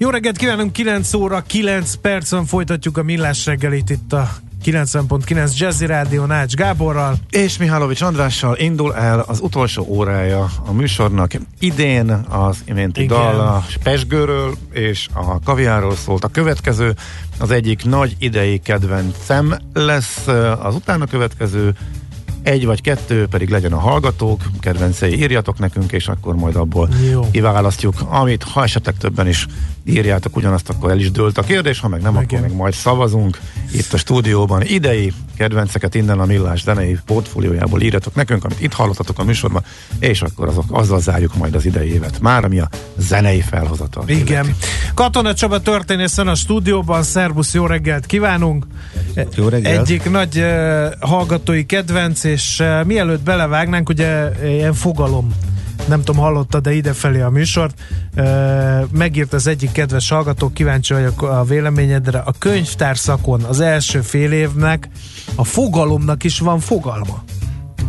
Jó reggelt kívánunk, 9 óra, 9 percen folytatjuk a millás reggelit itt a 90.9 Jazzy Rádió Nács Gáborral. És Mihálovics Andrással indul el az utolsó órája a műsornak. Idén az iménti Igen. dal a Pesgőről és a kaviáról szólt. A következő az egyik nagy idei kedvencem lesz, az utána következő egy vagy kettő pedig legyen a hallgatók, kedvencei írjatok nekünk, és akkor majd abból Jó. kiválasztjuk, amit ha esetleg többen is írjátok ugyanazt, akkor el is dőlt a kérdés, ha meg nem, Igen. akkor meg majd szavazunk itt a stúdióban. Idei kedvenceket innen a Millás zenei portfóliójából írjatok nekünk, amit itt hallottatok a műsorban, és akkor azok, azzal zárjuk majd az idei évet. Már ami a zenei felhozatal. Igen. illeti. Katona Csaba történész van a stúdióban, szervusz, jó reggelt kívánunk! Jó reggelt. Egyik nagy uh, hallgatói kedvenc, és uh, mielőtt belevágnánk, ugye ilyen fogalom nem tudom, hallotta, de idefelé a műsort. Uh, megírt az egyik kedves hallgató, kíváncsi vagyok a véleményedre. A könyvtár szakon az első fél évnek a fogalomnak is van fogalma.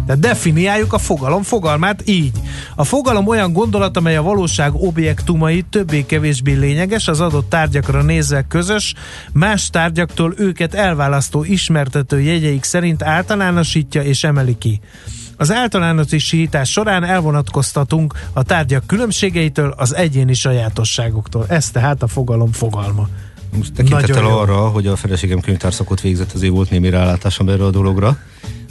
Tehát definiáljuk a fogalom fogalmát így. A fogalom olyan gondolat, amely a valóság objektumai többé-kevésbé lényeges, az adott tárgyakra nézve közös, más tárgyaktól őket elválasztó ismertető jegyeik szerint általánosítja és emeli ki. Az általánosítás során elvonatkoztatunk a tárgyak különbségeitől, az egyéni sajátosságoktól. Ez tehát a fogalom fogalma. Most tekintettel Nagyon jó. arra, hogy a feleségem könyvtárszakot végzett, azért volt némi rálátásom erre a dologra,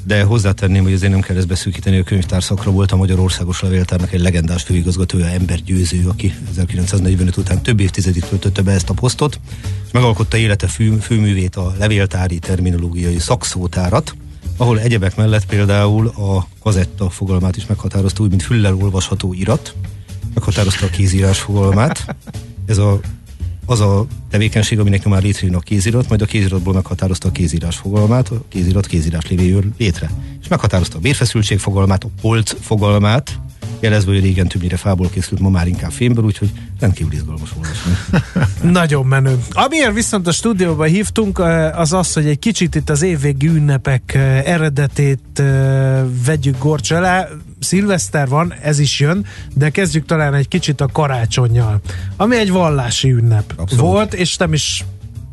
de hozzátenném, hogy azért nem kell ezt beszűkíteni, a könyvtárszakra volt a Magyarországos Levéltárnak egy legendás főigazgatója, Ember Győző, aki 1945 után több évtizedig töltötte be ezt a posztot, és megalkotta élete fő, főművét a levéltári terminológiai szakszótárat, ahol egyebek mellett például a kazetta fogalmát is meghatározta, úgy, mint füllel olvasható irat, meghatározta a kézírás fogalmát. Ez a az a tevékenység, aminek már létrejön a kézirat, majd a kéziratból meghatározta a kézírás fogalmát, a kézirat kézírás jön létre. És meghatározta a bérfeszültség fogalmát, a polc fogalmát, jelezve, hogy régen többnyire fából készült, ma már inkább fémből, úgyhogy rendkívül izgalmas olvasni. Nagyon menő. Amiért viszont a stúdióba hívtunk, az az, hogy egy kicsit itt az évvégi ünnepek eredetét vegyük gorcs alá. Szilveszter van, ez is jön, de kezdjük talán egy kicsit a karácsonyjal, ami egy vallási ünnep Abszolút. volt, és nem is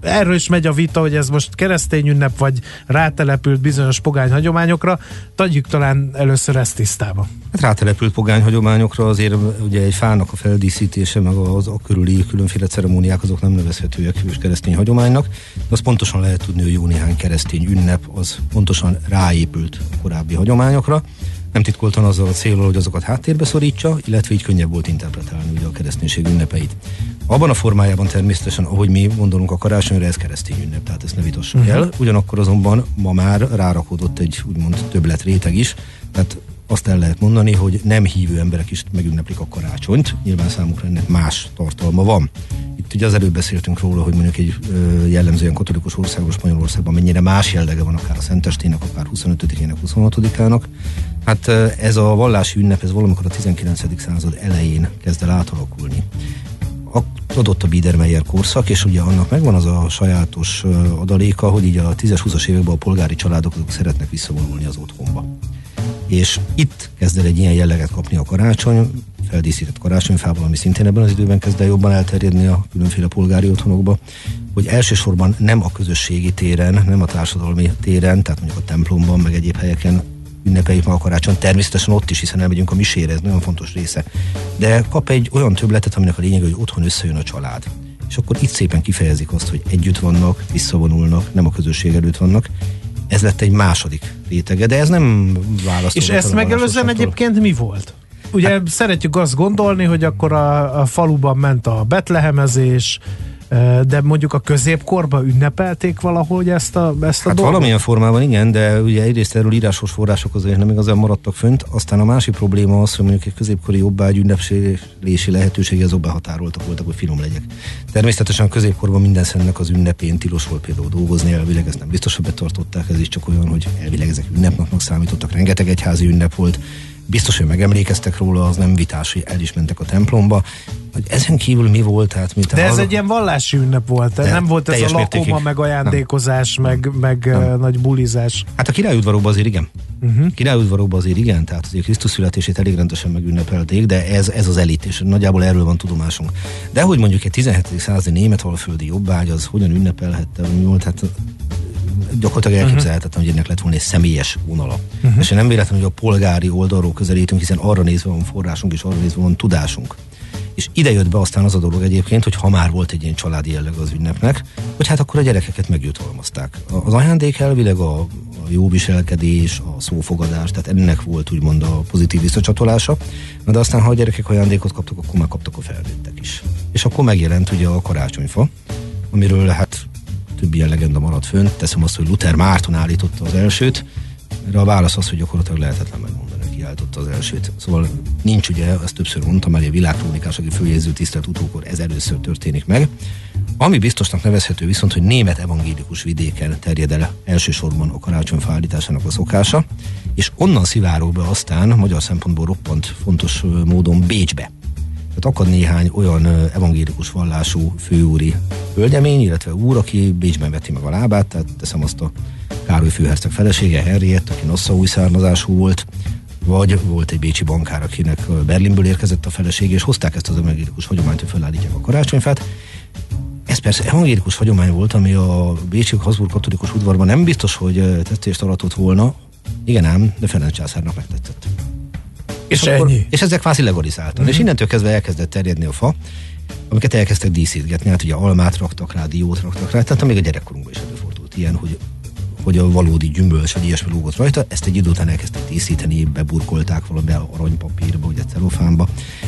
erről is megy a vita, hogy ez most keresztény ünnep, vagy rátelepült bizonyos pogány hagyományokra. Tegyük talán először ezt tisztába. Hát rátelepült pogány hagyományokra azért ugye egy fának a feldíszítése, meg az a körüli különféle ceremóniák azok nem nevezhetőek hős keresztény hagyománynak. De azt pontosan lehet tudni, hogy jó néhány keresztény ünnep az pontosan ráépült korábbi hagyományokra. Nem titkoltan azzal a célral, hogy azokat háttérbe szorítsa, illetve így könnyebb volt interpretálni ugye a kereszténység ünnepeit. Abban a formájában természetesen, ahogy mi gondolunk a karácsonyra, ez keresztény ünnep, tehát ezt ne vitassuk uh-huh. el. Ugyanakkor azonban ma már rárakódott egy úgymond többlet réteg is, tehát azt el lehet mondani, hogy nem hívő emberek is megünneplik a karácsonyt, nyilván számukra ennek más tartalma van. Itt ugye az előbb beszéltünk róla, hogy mondjuk egy ö, jellemzően katolikus országos Spanyolországban mennyire más jellege van akár a Szentestének, akár 25-ének, 26-ának. Hát ez a vallási ünnep, ez valamikor a 19. század elején kezd el átalakulni ak- adott a Biedermeier korszak, és ugye annak megvan az a sajátos adaléka, hogy így a 10-es, 20-as években a polgári családok azok szeretnek visszavonulni az otthonba. És itt kezd el egy ilyen jelleget kapni a karácsony, feldíszített karácsonyfával, ami szintén ebben az időben kezd el jobban elterjedni a különféle polgári otthonokba, hogy elsősorban nem a közösségi téren, nem a társadalmi téren, tehát mondjuk a templomban, meg egyéb helyeken ünnepeljük meg a karácsony. Természetesen ott is, hiszen elmegyünk a misére, ez nagyon fontos része. De kap egy olyan többletet, aminek a lényege, hogy otthon összejön a család. És akkor itt szépen kifejezik azt, hogy együtt vannak, visszavonulnak, nem a közösség előtt vannak. Ez lett egy második rétege, de ez nem választ. És ezt megelőzően egyébként mi volt? Ugye hát, szeretjük azt gondolni, hogy akkor a, a faluban ment a betlehemezés, de mondjuk a középkorban ünnepelték valahogy ezt a, ezt a Hát dolgot? valamilyen formában igen, de ugye egyrészt erről írásos források azért nem igazán maradtak fönt, aztán a másik probléma az, hogy mondjuk egy középkori jobbágy ünnepsélési lehetősége azok behatároltak voltak, hogy finom legyek. Természetesen a középkorban minden szennek az ünnepén tilos volt például dolgozni, elvileg ezt nem biztos, hogy betartották, ez is csak olyan, hogy elvileg ezek ünnepnapnak számítottak, rengeteg egyházi ünnep volt, biztos, hogy megemlékeztek róla, az nem vitás, hogy el is mentek a templomba. Hogy ezen kívül mi volt? Tehát, mint De ez az... egy ilyen vallási ünnep volt, De nem volt ez a mértékig. meg ajándékozás, Nem. meg, meg Nem. nagy bulizás. Hát a királyudvarokban azért igen. Mhm. Uh-huh. Királyudvarokban azért igen, tehát azért Krisztus születését elég rendesen megünnepelték, de ez, ez az elit, és nagyjából erről van tudomásunk. De hogy mondjuk egy 17. századi német alföldi jobbágy, az hogyan ünnepelhette, mi volt, hát gyakorlatilag elképzelhetetlen, hogy ennek lett volna egy személyes vonala. Uh-huh. És nem véletlen, hogy a polgári oldalról közelítünk, hiszen arra nézve van forrásunk, és arra nézve van tudásunk. És ide jött be aztán az a dolog egyébként, hogy ha már volt egy ilyen családi jelleg az ünnepnek, hogy hát akkor a gyerekeket megjutalmazták. Az ajándék elvileg a, a jó viselkedés, a szófogadás, tehát ennek volt úgymond a pozitív visszacsatolása, Na de aztán ha a gyerekek ajándékot kaptak, akkor már kaptak a felnőttek is. És akkor megjelent ugye a karácsonyfa, amiről hát több ilyen legenda maradt fönt. Teszem azt, hogy Luther Márton állította az elsőt, erre a válasz az, hogy gyakorlatilag lehetetlen megmondani, hogy ki állította az elsőt. Szóval nincs ugye, ezt többször mondtam, mert a világkrónikás, aki följegyző tisztelt utókor ez először történik meg. Ami biztosnak nevezhető viszont, hogy német evangélikus vidéken terjed el elsősorban a karácsonyfa állításának a szokása, és onnan szivárog be aztán magyar szempontból roppant fontos módon Bécsbe. Tehát akad néhány olyan evangélikus vallású főúri hölgyemény, illetve úr, aki Bécsben veti meg a lábát, tehát teszem azt a Károly főherceg felesége, Henriett, aki Nassau származású volt, vagy volt egy bécsi bankár, akinek Berlinből érkezett a felesége, és hozták ezt az evangélikus hagyományt, hogy felállítják a karácsonyfát. Ez persze evangélikus hagyomány volt, ami a Bécsi Habsburg katolikus udvarban nem biztos, hogy ö, tettést aratott volna. Igen ám, de Ferenc császárnak megtetszett. És ennyi. És ezek kvázi legalizáltan. Mm-hmm. És innentől kezdve elkezdett terjedni a fa, amiket elkezdtek díszítgetni. Hát ugye almát raktak rá, diót raktak rá, tehát még a gyerekkorunkban is előfordult ilyen, hogy hogy a valódi gyümölcs vagy ilyesmi lógott rajta, ezt egy idő után elkezdték díszíteni, beburkolták valami aranypapírba, vagy celofánba.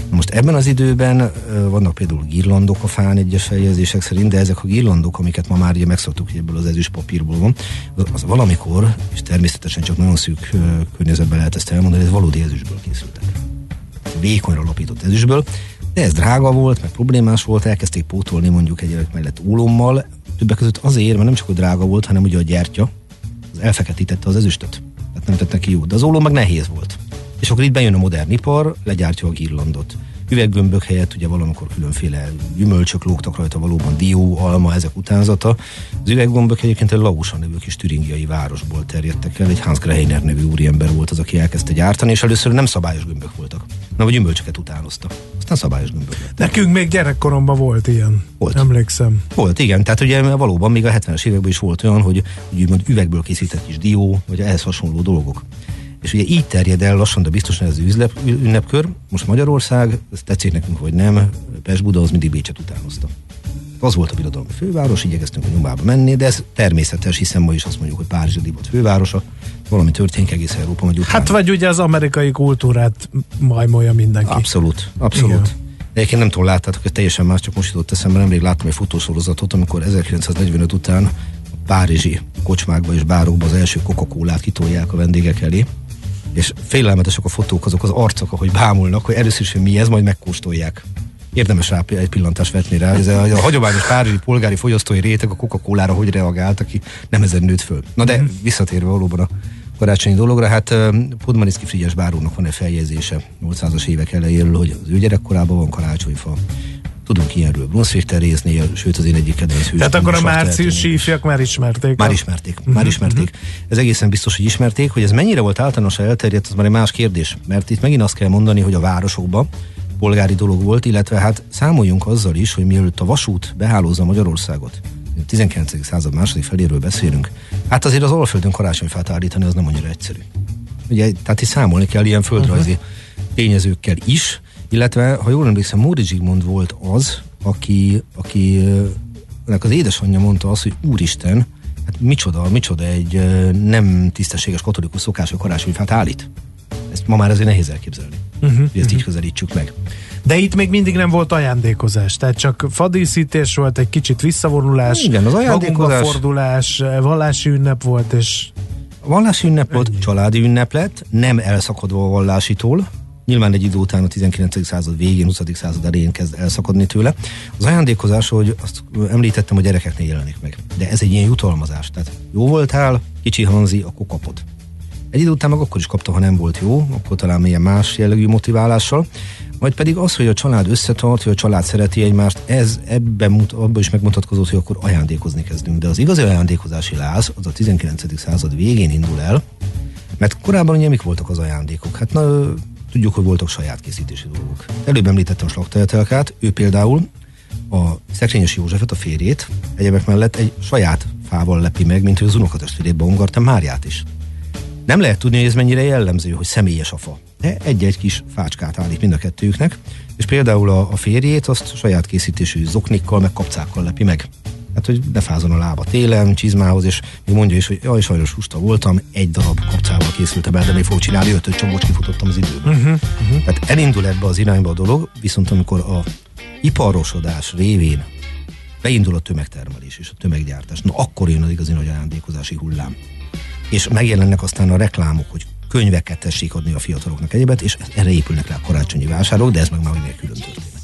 Most ebben az időben vannak például girlandok a fán egyes feljegyzések szerint, de ezek a girlandok, amiket ma már ugye megszoktuk, hogy ebből az ezüst papírból van, az, valamikor, és természetesen csak nagyon szűk környezetben lehet ezt elmondani, ez valódi ezüstből készültek vékonyra lapított ezüstből, de ez drága volt, meg problémás volt, elkezdték pótolni mondjuk egy gyerek mellett ólommal, többek között azért, mert nem csak hogy drága volt, hanem ugye a gyertya, elfeketítette az ezüstöt. Tehát nem tett neki jót, de az ólom meg nehéz volt. És akkor itt bejön a modern ipar, legyártja a girlandot. Üveggömbök helyett ugye valamikor különféle gyümölcsök lógtak rajta, valóban dió, alma, ezek utánzata. Az üveggömbök egyébként egy Lausa nevű kis türingiai városból terjedtek el. Egy Hans Greiner nevű úriember volt az, aki elkezdte gyártani, és először nem szabályos gömbök voltak. Na, vagy gyümölcsöket utánozta. Aztán szabályos gömbök lettek. Nekünk még gyerekkoromban volt ilyen. Volt. Emlékszem. Volt, igen. Tehát ugye valóban még a 70-es években is volt olyan, hogy, úgymond üvegből készített kis dió, vagy ehhez hasonló dolgok. És ugye így terjed el lassan, de biztosan ez az üzlep, ünnepkör. Most Magyarország, ez tetszik nekünk, vagy nem, Pest Buda az mindig Bécset utánozta. Az volt a birodalmi főváros, igyekeztünk a nyomába menni, de ez természetes, hiszen ma is azt mondjuk, hogy Párizs a divat fővárosa, valami történik egész Európa, vagy utána. Hát vagy ugye az amerikai kultúrát majmolja mindenki. Abszolút, abszolút. Igen. Egyébként nem tudom, láttátok, hogy teljesen más, csak most jutott eszembe, nemrég láttam egy fotósorozatot, amikor 1945 után a párizsi kocsmákba és bárokba az első coca kitolják a vendégek elé, és félelmetesek a fotók, azok az arcok, ahogy bámulnak, hogy először is, hogy mi ez, majd megkóstolják. Érdemes rá egy pillantást vetni rá. Ez a, a hagyományos párizsi polgári fogyasztói réteg a Coca-Cola-ra hogy reagált, aki nem ezen nőtt föl. Na de visszatérve valóban a karácsonyi dologra, hát Podmaniszki Frigyes bárónak van egy feljegyzése 800-as évek elejéről, hogy az ő gyerekkorában van karácsonyfa. Tudunk ilyenről Brunswick Teréznél, sőt az én egyik kedvenc hős. Tehát akkor a márciusi ifjak már ismerték. már ismerték, már ismerték. Ez egészen biztos, hogy ismerték, hogy ez mennyire volt általánosan elterjedt, az már egy más kérdés. Mert itt megint azt kell mondani, hogy a városokban polgári dolog volt, illetve hát számoljunk azzal is, hogy mielőtt a vasút behálózza Magyarországot, 19. század második feléről beszélünk, hát azért az Alföldön karácsonyfát állítani az nem annyira egyszerű. Ugye, tehát itt számolni kell ilyen földrajzi uh-huh. tényezőkkel is, illetve, ha jól emlékszem, Móri Zsigmond volt az, aki, aki nek az édesanyja mondta azt, hogy úristen, hát micsoda, micsoda egy nem tisztességes katolikus szokás, hogy karácsonyfát állít. Ezt ma már azért nehéz elképzelni, uh-huh, hogy ezt így közelítsük meg. De itt még mindig nem volt ajándékozás, tehát csak fadíszítés volt, egy kicsit visszavonulás, Igen, az ajándékozás... fordulás, vallási ünnep volt, és... Vallási ünnep volt, családi ünnep lett, nem elszakadva a vallásitól, Nyilván egy idő után a 19. század végén, 20. század elején kezd elszakadni tőle. Az ajándékozás, hogy azt említettem, a gyerekeknél jelenik meg. De ez egy ilyen jutalmazás. Tehát jó voltál, kicsi Hanzi, akkor kapod. Egy idő után meg akkor is kapta, ha nem volt jó, akkor talán milyen más jellegű motiválással. Majd pedig az, hogy a család összetart, hogy a család szereti egymást, ez ebben abban is megmutatkozott, hogy akkor ajándékozni kezdünk. De az igazi ajándékozási láz az a 19. század végén indul el, mert korábban ugye mik voltak az ajándékok? Hát na, tudjuk, hogy voltak saját készítési dolgok. Előbb említettem Slaktajetelkát, ő például a Szekrényes Józsefet, a férjét, egyebek mellett egy saját fával lepi meg, mint hogy az unokatestvérét Baumgarten Máriát is. Nem lehet tudni, hogy ez mennyire jellemző, hogy személyes a fa. De egy-egy kis fácskát állít mind a kettőknek, és például a, a férjét azt saját készítésű zoknikkal, meg kapcákkal lepi meg. Hát, hogy befázon a lába télen, csizmához, és még mondja is, hogy jaj, sajnos husta voltam, egy darab kapcával készültem el, de még fogok csinálni, ötöt csomót kifutottam az időből. Uh-huh, uh-huh. Tehát elindul ebbe az irányba a dolog, viszont amikor a iparosodás révén beindul a tömegtermelés és a tömeggyártás, na akkor jön az igazi nagy ajándékozási hullám. És megjelennek aztán a reklámok, hogy könyveket tessék adni a fiataloknak egyebet, és erre épülnek rá a karácsonyi vásárok, de ez meg már egy külön történet.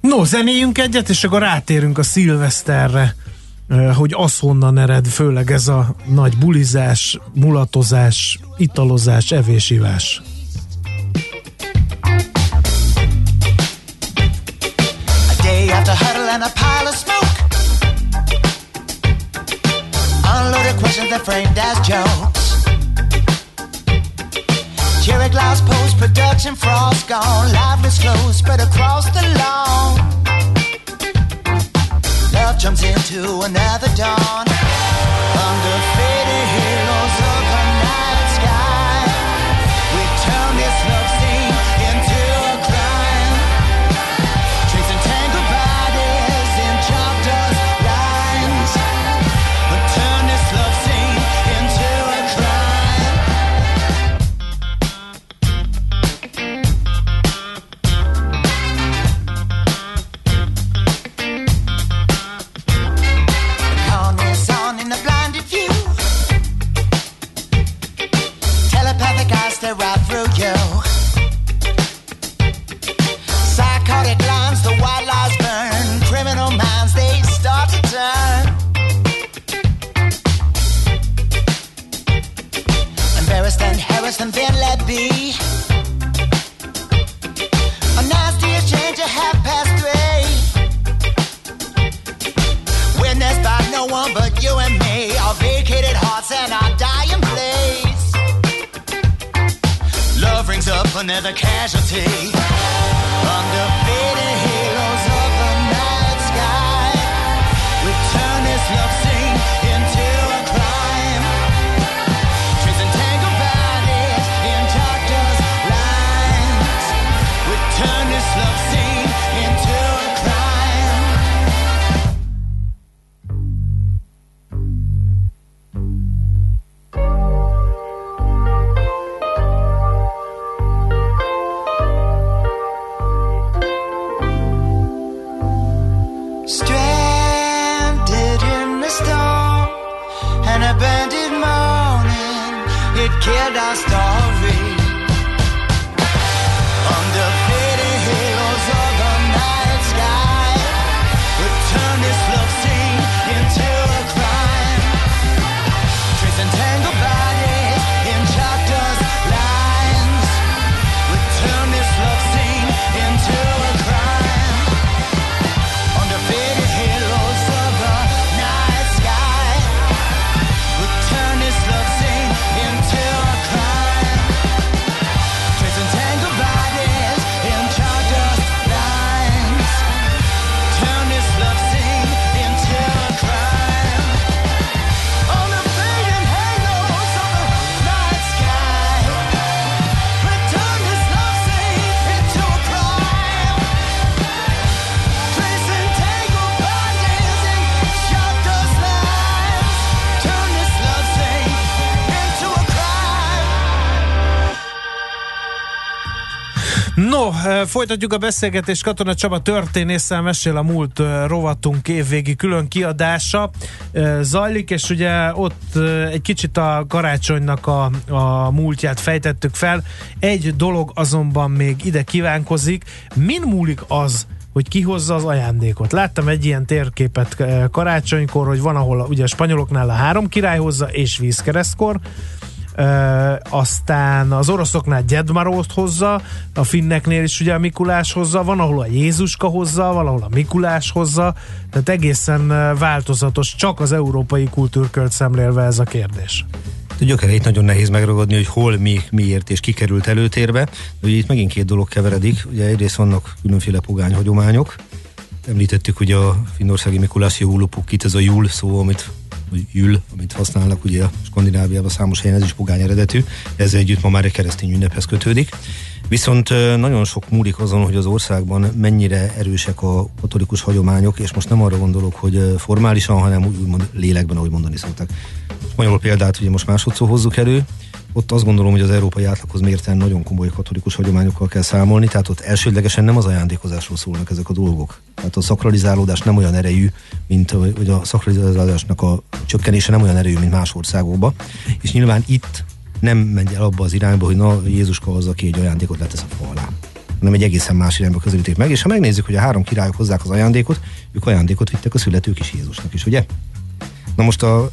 No, zenéjünk egyet, és akkor rátérünk a szilveszterre, hogy honnan ered, főleg ez a nagy bulizás, mulatozás, italozás, evésivás. A day after huddle and a pile of Unloaded questions that framed as jokes Cherry glass post production frost gone. Lifeless flow spread across the lawn. Love jumps into another dawn. Under folytatjuk a beszélgetést. Katona Csaba történésszel mesél a múlt rovatunk évvégi külön kiadása. Zajlik, és ugye ott egy kicsit a karácsonynak a, a múltját fejtettük fel. Egy dolog azonban még ide kívánkozik. Min múlik az, hogy kihozza az ajándékot. Láttam egy ilyen térképet karácsonykor, hogy van, ahol ugye a spanyoloknál a három király hozza, és vízkeresztkor, aztán az oroszoknál Gyedmarót hozza, a finneknél is ugye a Mikulás hozza, van ahol a Jézuska hozza, valahol a Mikulás hozza, tehát egészen változatos, csak az európai kultúrkölt szemlélve ez a kérdés. A gyökereit nagyon nehéz megragadni, hogy hol, mi, miért és kikerült előtérbe. Ugye itt megint két dolog keveredik. Ugye egyrészt vannak különféle pogány hagyományok. Említettük ugye a finnországi Mikulás jólupukit, ez a júl szó, amit jül, amit használnak ugye a Skandináviában számos helyen, ez is pogány eredetű, ezzel együtt ma már egy keresztény ünnephez kötődik. Viszont nagyon sok múlik azon, hogy az országban mennyire erősek a katolikus hagyományok, és most nem arra gondolok, hogy formálisan, hanem úgymond lélekben, ahogy mondani szoktak. Spanyol példát ugye most másodszor hozzuk elő, ott azt gondolom, hogy az európai átlaghoz mérten nagyon komoly katolikus hagyományokkal kell számolni, tehát ott elsődlegesen nem az ajándékozásról szólnak ezek a dolgok. Tehát a szakralizálódás nem olyan erejű, mint vagy a szakralizálódásnak a csökkenése nem olyan erejű, mint más országokban. És nyilván itt nem megy el abba az irányba, hogy na Jézuska hozza ki egy ajándékot letesz a fa alá hanem egy egészen más irányba közelítik meg, és ha megnézzük, hogy a három királyok hozzák az ajándékot, ők ajándékot vittek a születők is Jézusnak is, ugye? Na most a,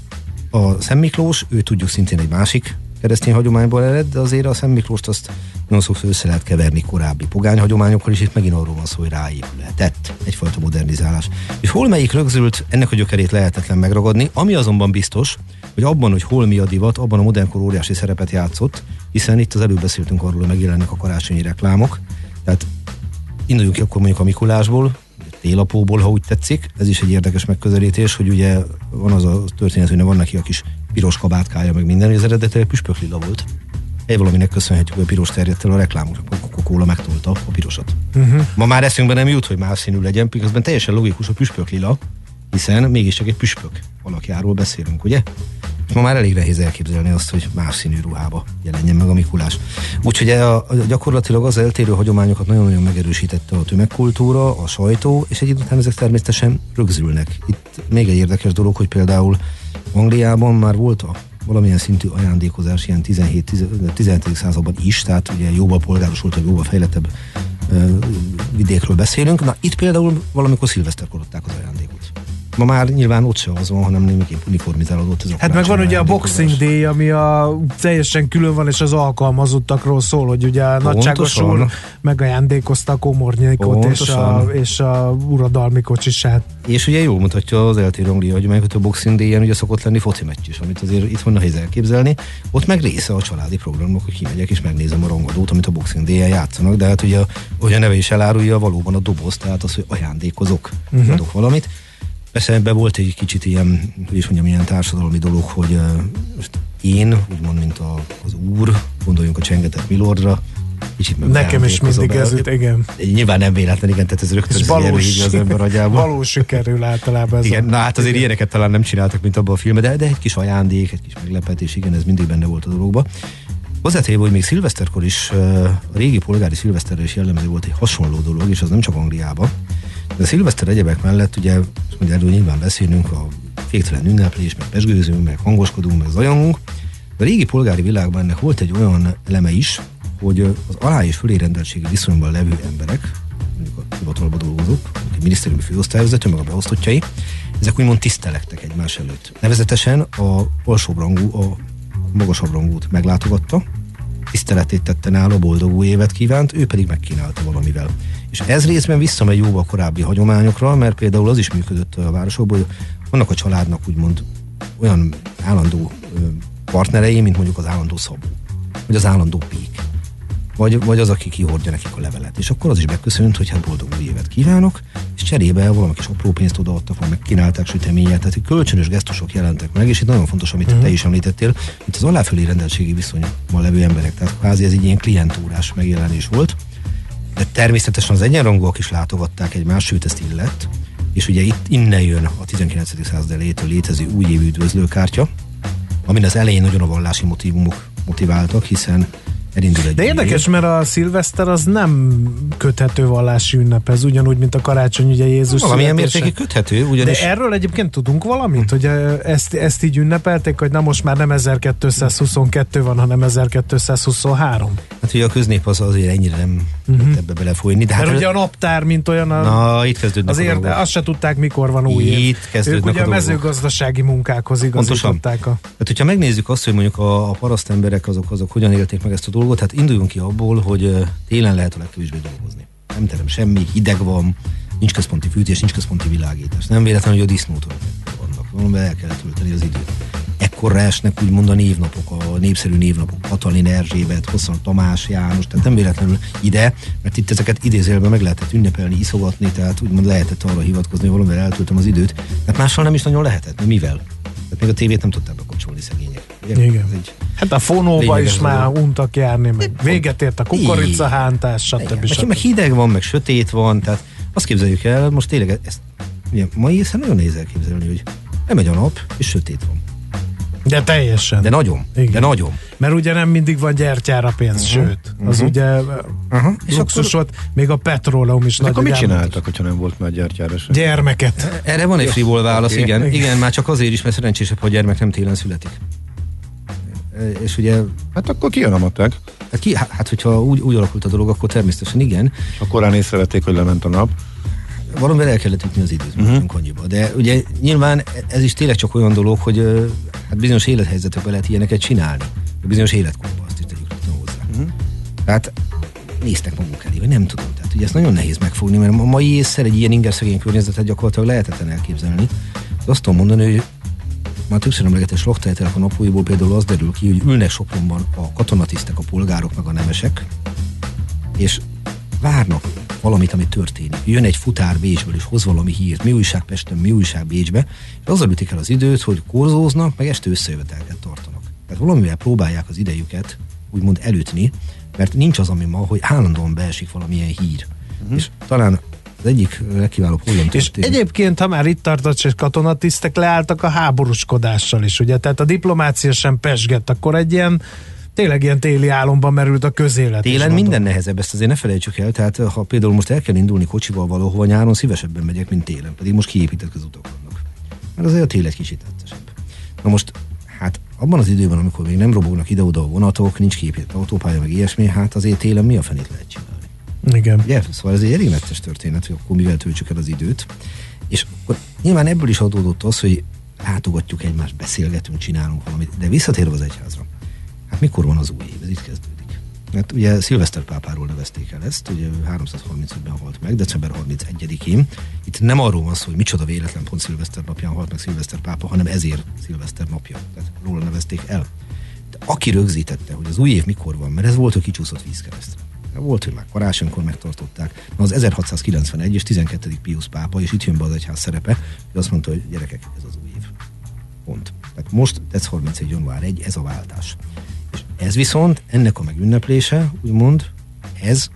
a Szent Miklós, ő tudjuk szintén egy másik keresztény hagyományból ered, de azért a Szent Miklóst azt nagyon sokszor össze lehet keverni korábbi pogány hagyományokkal, és itt megint arról van szó, hogy ráépületett egyfajta modernizálás. És hol melyik rögzült, ennek a gyökerét lehetetlen megragadni, ami azonban biztos, hogy abban, hogy hol mi a divat, abban a modernkor óriási szerepet játszott, hiszen itt az előbb beszéltünk arról, hogy megjelennek a karácsonyi reklámok, tehát induljunk ki akkor mondjuk a Mikulásból, télapóból, ha úgy tetszik. Ez is egy érdekes megközelítés, hogy ugye van az a történet, hogy van neki a kis piros kabátkája, meg minden, hogy az eredetileg püspök lila volt. Egy valaminek köszönhetjük, hogy a piros terjedt el a reklámokra. Coca-Cola megtolta a pirosat. Uh-huh. Ma már eszünkben nem jut, hogy más színű legyen, miközben teljesen logikus a püspök lila, hiszen mégiscsak egy püspök alakjáról beszélünk, ugye? Ma már elég nehéz elképzelni azt, hogy más színű ruhába jelenjen meg a Mikulás. Úgyhogy a, a, gyakorlatilag az eltérő hagyományokat nagyon-nagyon megerősítette a tömegkultúra, a sajtó, és egy után ezek természetesen rögzülnek. Itt még egy érdekes dolog, hogy például Angliában már volt a valamilyen szintű ajándékozás ilyen 17. században is, tehát ugye jóval polgárosult, vagy jóval fejlettebb vidékről beszélünk. Na itt például valamikor szilveszterkor adták az ajándékot. Ma már nyilván ott se az van, hanem némiképp uniformizálódott ez a Hát meg van ugye a Boxing Day, ami a teljesen külön van, és az alkalmazottakról szól, hogy ugye a nagyságos úr megajándékozta a komornyékot és a, és a uradalmi kocsisát. És ugye jól mutatja az eltérő anglia, hogy meg a Boxing Day-en ugye szokott lenni foci meccs is, amit azért itt van nehéz elképzelni. Ott meg része a családi programok, hogy kimegyek és megnézem a rangadót, amit a Boxing Day-en játszanak, de hát ugye, hogy a neve is elárulja, valóban a doboz, tehát az, hogy ajándékozok, uh-huh. adok valamit. Persze ebben volt egy kicsit ilyen, hogy is mondjam, ilyen társadalmi dolog, hogy most én, úgymond, mint a, az úr, gondoljunk a csengetett Milordra, kicsit meg Nekem is mindig ez jut, igen. Nyilván nem véletlen, igen, tehát ez rögtön ez valós, az ember agyába. Valós sikerül általában ez Igen, a, na hát azért igen. ilyeneket talán nem csináltak, mint abban a filmben, de, de egy kis ajándék, egy kis meglepetés, igen, ez mindig benne volt a dologban. Hozzátéve, hogy még szilveszterkor is, a régi polgári szilveszterre is jellemző volt egy hasonló dolog, és az nem csak Angliában, de a szilveszter egyebek mellett ugye, ugye erről nyilván beszélünk, a féktelen ünneplés, meg pesgőzünk, meg hangoskodunk, meg zajongunk. De a régi polgári világban ennek volt egy olyan eleme is, hogy az alá és fölé rendeltségi viszonyban levő emberek, mondjuk a hivatalban dolgozók, a minisztériumi főosztályvezető, meg a beosztottjai, ezek úgymond tisztelektek egymás előtt. Nevezetesen a alsóbb rangú, a magasabb rangút meglátogatta, tiszteletét tette nála, boldog új évet kívánt, ő pedig megkínálta valamivel. És ez részben visszamegy jóval korábbi hagyományokra, mert például az is működött a városokból, hogy vannak a családnak úgymond olyan állandó partnerei, mint mondjuk az állandó szabó, vagy az állandó pék, vagy, vagy az, aki kihordja nekik a levelet. És akkor az is beköszönt, hogy hát boldog új évet kívánok, és cserébe valami kis apró pénzt odaadtak, vagy megkínálták süteményet, tehát kölcsönös gesztusok jelentek meg, és itt nagyon fontos, amit uh-huh. te is említettél, itt az aláfölé rendeltségi viszonyban levő emberek, tehát kvázi ez egy ilyen klientúrás megjelenés volt, de természetesen az egyenrangúak is látogatták egymást, sőt ezt illett, és ugye itt innen jön a 19. század elejétől létező újévi üdvözlőkártya, amin az elején nagyon a vallási motivumok motiváltak, hiszen elindul egy De érdekes, év. mert a szilveszter az nem köthető vallási ünnephez, ugyanúgy, mint a karácsony, ugye Jézus Valamilyen születése. mértékig köthető, ugyanis De erről egyébként tudunk valamit, hogy ö, ezt, ezt így ünnepelték, hogy na most már nem 1222 van, hanem 1223. hát ugye a köznép az azért ennyire nem uh-huh. ebbe belefolyni. De Mert hát ugye a naptár, mint olyan a, Na, itt kezdődnek a azért dolgok. azt se tudták, mikor van új év. Itt kezdődnek Ők ugye a a, mezőgazdasági munkákhoz igazították a... Hát, hogyha megnézzük azt, hogy mondjuk a, a paraszt emberek azok, azok hogyan élték meg ezt a dolgot, hát induljunk ki abból, hogy télen lehet a legkevésbé dolgozni. Nem terem semmi, hideg van, nincs központi fűtés, nincs központi világítás. Nem véletlenül, hogy a disznótorok vannak. Valamivel el kell tölteni az időt. Ekkorra esnek úgymond a névnapok, a népszerű névnapok, Katalin Erzsébet, Hosszan Tamás, János, tehát nem véletlenül ide, mert itt ezeket idézőjelben meg lehetett ünnepelni, iszogatni, tehát úgymond lehetett arra hivatkozni, hogy valamivel eltöltöm az időt, mert mással nem is nagyon lehetett, mert mivel? Tehát még a tévét nem tudták bekapcsolni szegények. Ugye? Igen. Ez egy, Hát a fonóba is az már untak járni, meg véget ért a kukoricahántás, stb. stb. meg hideg van, meg sötét van, tehát azt képzeljük el, most tényleg ezt ugye, mai észre nagyon nehéz elképzelni, hogy lemegy a nap, és sötét van. De teljesen. De nagyon, Igen. de nagyon. Mert ugye nem mindig van gyertyára pénz, uh-huh. sőt, az uh-huh. ugye Aha. És luxus volt, még a petróleum is De akkor mit csináltak, hogyha nem volt már gyertyára sem? Gyermeket. Erre van egy frivol válasz, Oké. igen. Igen, már csak azért is, mert szerencsésebb, hogy a gyermek nem télen születik. És ugye, Hát akkor kijön a matek. hát, ki, hát hogyha úgy, úgy alakult a dolog, akkor természetesen igen. Ha korán észrevették, hogy lement a nap. valamivel el kellett ütni az időt, uh-huh. annyiba. De ugye nyilván ez is tényleg csak olyan dolog, hogy hát bizonyos élethelyzetekben lehet ilyeneket csinálni. Bizonyos életkorban azt is tegyük hozzá. Uh-huh. Tehát néztek maguk elé, vagy nem tudom. Tehát ugye ezt nagyon nehéz megfogni, mert a mai észre egy ilyen inger szegény környezetet gyakorlatilag lehetetlen elképzelni. De azt tudom mondani, hogy már többször emlegetett slachteltek a napóiból például az derül ki, hogy ülnek Sopronban a katonatisztek, a polgárok, meg a nemesek, és várnak valamit, ami történik. Jön egy futár Bécsből, és hoz valami hírt, mi újság Pesten, mi újság Bécsbe, és azzal ütik el az időt, hogy korzóznak, meg este összejövetelket tartanak. Tehát valamivel próbálják az idejüket úgymond elütni, mert nincs az, ami ma, hogy állandóan beesik valamilyen hír. Uh-huh. És talán az egyik legkiválóbb holland És egyébként, ha már itt tartott, és katonatisztek leálltak a háborúskodással is, ugye? Tehát a diplomácia sem pesgett, akkor egy ilyen tényleg ilyen téli álomban merült a közélet. Télen minden nehezebb, ezt azért ne felejtsük el, tehát ha például most el kell indulni kocsival valahova nyáron, szívesebben megyek, mint télen, pedig most kiépített közutak vannak. Mert azért a tél egy kicsit tettesebb. Na most, hát abban az időben, amikor még nem robognak ide-oda a vonatok, nincs kiépített autópálya, meg ilyesmi, hát azért télen mi a fenét lehet csinálni? Igen. Ugye? Szóval ez egy elég nettes történet, hogy akkor mivel töltsük el az időt. És akkor nyilván ebből is adódott az, hogy látogatjuk egymást, beszélgetünk, csinálunk valamit. De visszatérve az egyházra. Hát mikor van az új év? Ez itt kezdődik. Hát ugye Szilveszter pápáról nevezték el ezt, ugye ő 335-ben halt meg, december 31-én. Itt nem arról van szó, hogy micsoda véletlen pont Szilveszter napján halt meg Szilveszter pápa, hanem ezért Szilveszter napja. Tehát róla nevezték el. De aki rögzítette, hogy az új év mikor van, mert ez volt, hogy kicsúszott vízkeresztre. Volt, hogy már karácsonykor megtartották. Na az 1691 és 12. Pius pápa, és itt jön be az egyház szerepe, hogy azt mondta, hogy gyerekek, ez az új év. Pont. Tehát most, ez 31. január 1, ez a váltás. És ez viszont, ennek a megünneplése, úgymond, ez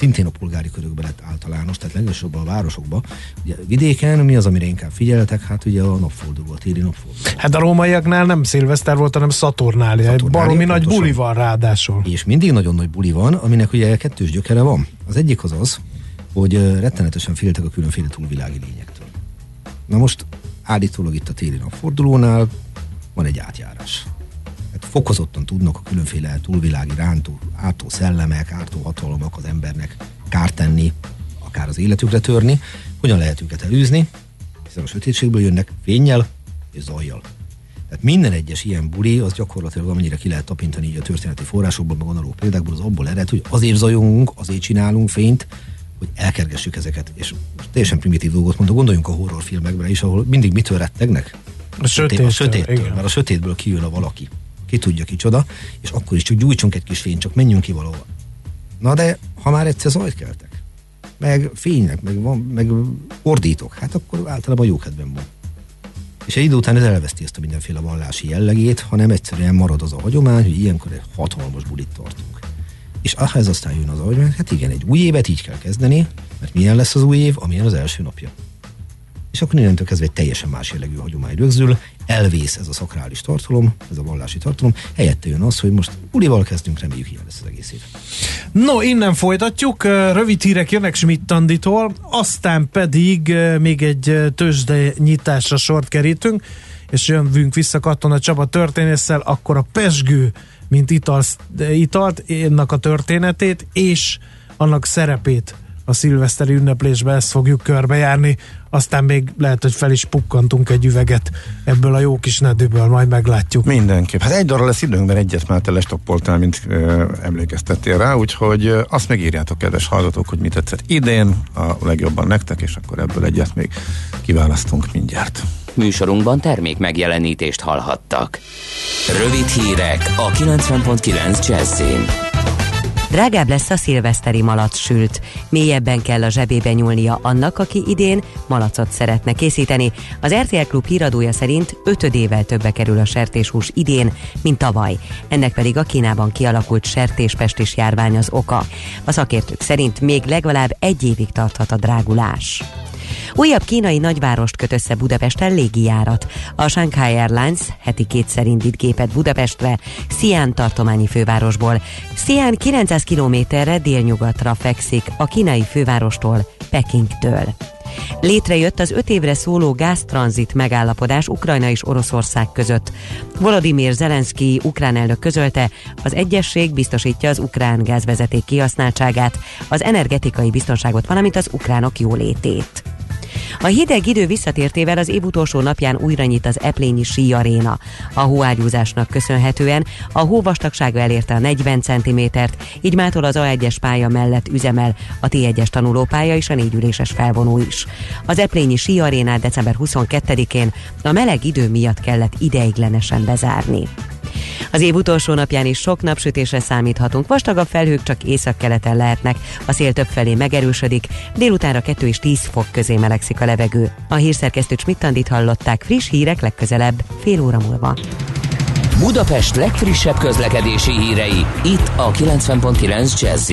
szintén a polgári körökben lett általános, tehát leggyakrabban a városokban. Ugye vidéken mi az, amire inkább figyeltek? Hát ugye a napforduló, a téli napforduló. Hát a rómaiaknál nem szilveszter volt, hanem Szaturnália. Szaturnália, baromi nagy pontosan. buli van ráadásul. És mindig nagyon nagy buli van, aminek ugye kettős gyökere van. Az egyik az az, hogy rettenetesen féltek a különféle túlvilági lényektől. Na most állítólag itt a téli napfordulónál van egy átjárás. Fokozottan tudnak a különféle túlvilági rántó, ártó szellemek, ártó hatalmak az embernek kárt tenni, akár az életükre törni. Hogyan lehet őket elűzni? Hiszen a sötétségből jönnek fényjel és zajjal. Tehát minden egyes ilyen buli, az gyakorlatilag amennyire ki lehet tapintani így a történeti forrásokból, meg analóg példákból, az abból ered, hogy azért zajongunk, azért csinálunk fényt, hogy elkergessük ezeket. És most teljesen primitív dolgot mondok, gondoljunk a horrorfilmekre is, ahol mindig mitől rettegnek? A sötéttől, a sötéttől igen. mert a sötétből kijön a valaki. Ki tudja kicsoda, és akkor is csak gyújtsunk egy kis fényt, csak menjünk ki valahol. Na de, ha már egyszer zajt keltek, meg fénynek, meg, van, meg ordítok, hát akkor általában jókedben van. És egy idő után ez elveszti ezt a mindenféle vallási jellegét, hanem egyszerűen marad az a hagyomány, hogy ilyenkor egy hatalmas bulit tartunk. És ahhez aztán jön az, hogy hát igen, egy új évet így kell kezdeni, mert milyen lesz az új év, amilyen az első napja. És akkor innentől kezdve egy teljesen más jellegű hagyomány rögzül, elvész ez a szakrális tartalom, ez a vallási tartalom, helyette jön az, hogy most ulival kezdünk, reméljük ilyen lesz az egész év. No, innen folytatjuk, rövid hírek jönnek Schmidt-Tanditól, aztán pedig még egy tőzsde nyitásra sort kerítünk, és jövünk vissza Katona Csaba történésszel, akkor a pesgő, mint ital, italt, ennek a történetét, és annak szerepét a szilveszteri ünneplésbe ezt fogjuk körbejárni, aztán még lehet, hogy fel is pukkantunk egy üveget ebből a jó kis nedűből, majd meglátjuk. Mindenképp. Hát egy darra lesz időnk, mert egyet már te lestoppoltál, mint ö, emlékeztettél rá, úgyhogy ö, azt megírjátok, kedves hallgatók, hogy mit tetszett idén, a legjobban nektek, és akkor ebből egyet még kiválasztunk mindjárt. Műsorunkban termék megjelenítést hallhattak. Rövid hírek a 90.9 Jazzin. Drágább lesz a szilveszteri malac sült. Mélyebben kell a zsebébe nyúlnia annak, aki idén malacot szeretne készíteni. Az RTL Klub híradója szerint ötödével többe kerül a sertéshús idén, mint tavaly. Ennek pedig a Kínában kialakult sertéspestis járvány az oka. A szakértők szerint még legalább egy évig tarthat a drágulás. Újabb kínai nagyvárost köt össze Budapesten légijárat. A Shanghai Airlines heti kétszer indít gépet Budapestre, Xi'an tartományi fővárosból. Xi'an 900 kilométerre délnyugatra fekszik a kínai fővárostól, Pekingtől. Létrejött az öt évre szóló gáztranzit megállapodás Ukrajna és Oroszország között. Volodymyr Zelenszky ukrán elnök közölte, az egyesség biztosítja az ukrán gázvezeték kihasználtságát, az energetikai biztonságot, valamint az ukránok jólétét. A hideg idő visszatértével az év utolsó napján újra nyit az Eplényi Sí Aréna. A hóágyúzásnak köszönhetően a hó vastagsága elérte a 40 cm-t, így mától az A1-es pálya mellett üzemel a T1-es tanulópálya és a négyüléses felvonó is. Az Eplényi Sí Arénát december 22-én a meleg idő miatt kellett ideiglenesen bezárni. Az év utolsó napján is sok napsütésre számíthatunk. Vastagabb felhők csak északkeleten lehetnek. A szél többfelé megerősödik. Délutánra 2 és 10 fok közé melegszik a levegő. A hírszerkesztő Smittandit hallották. Friss hírek legközelebb, fél óra múlva. Budapest legfrissebb közlekedési hírei, itt a 90.9 jazz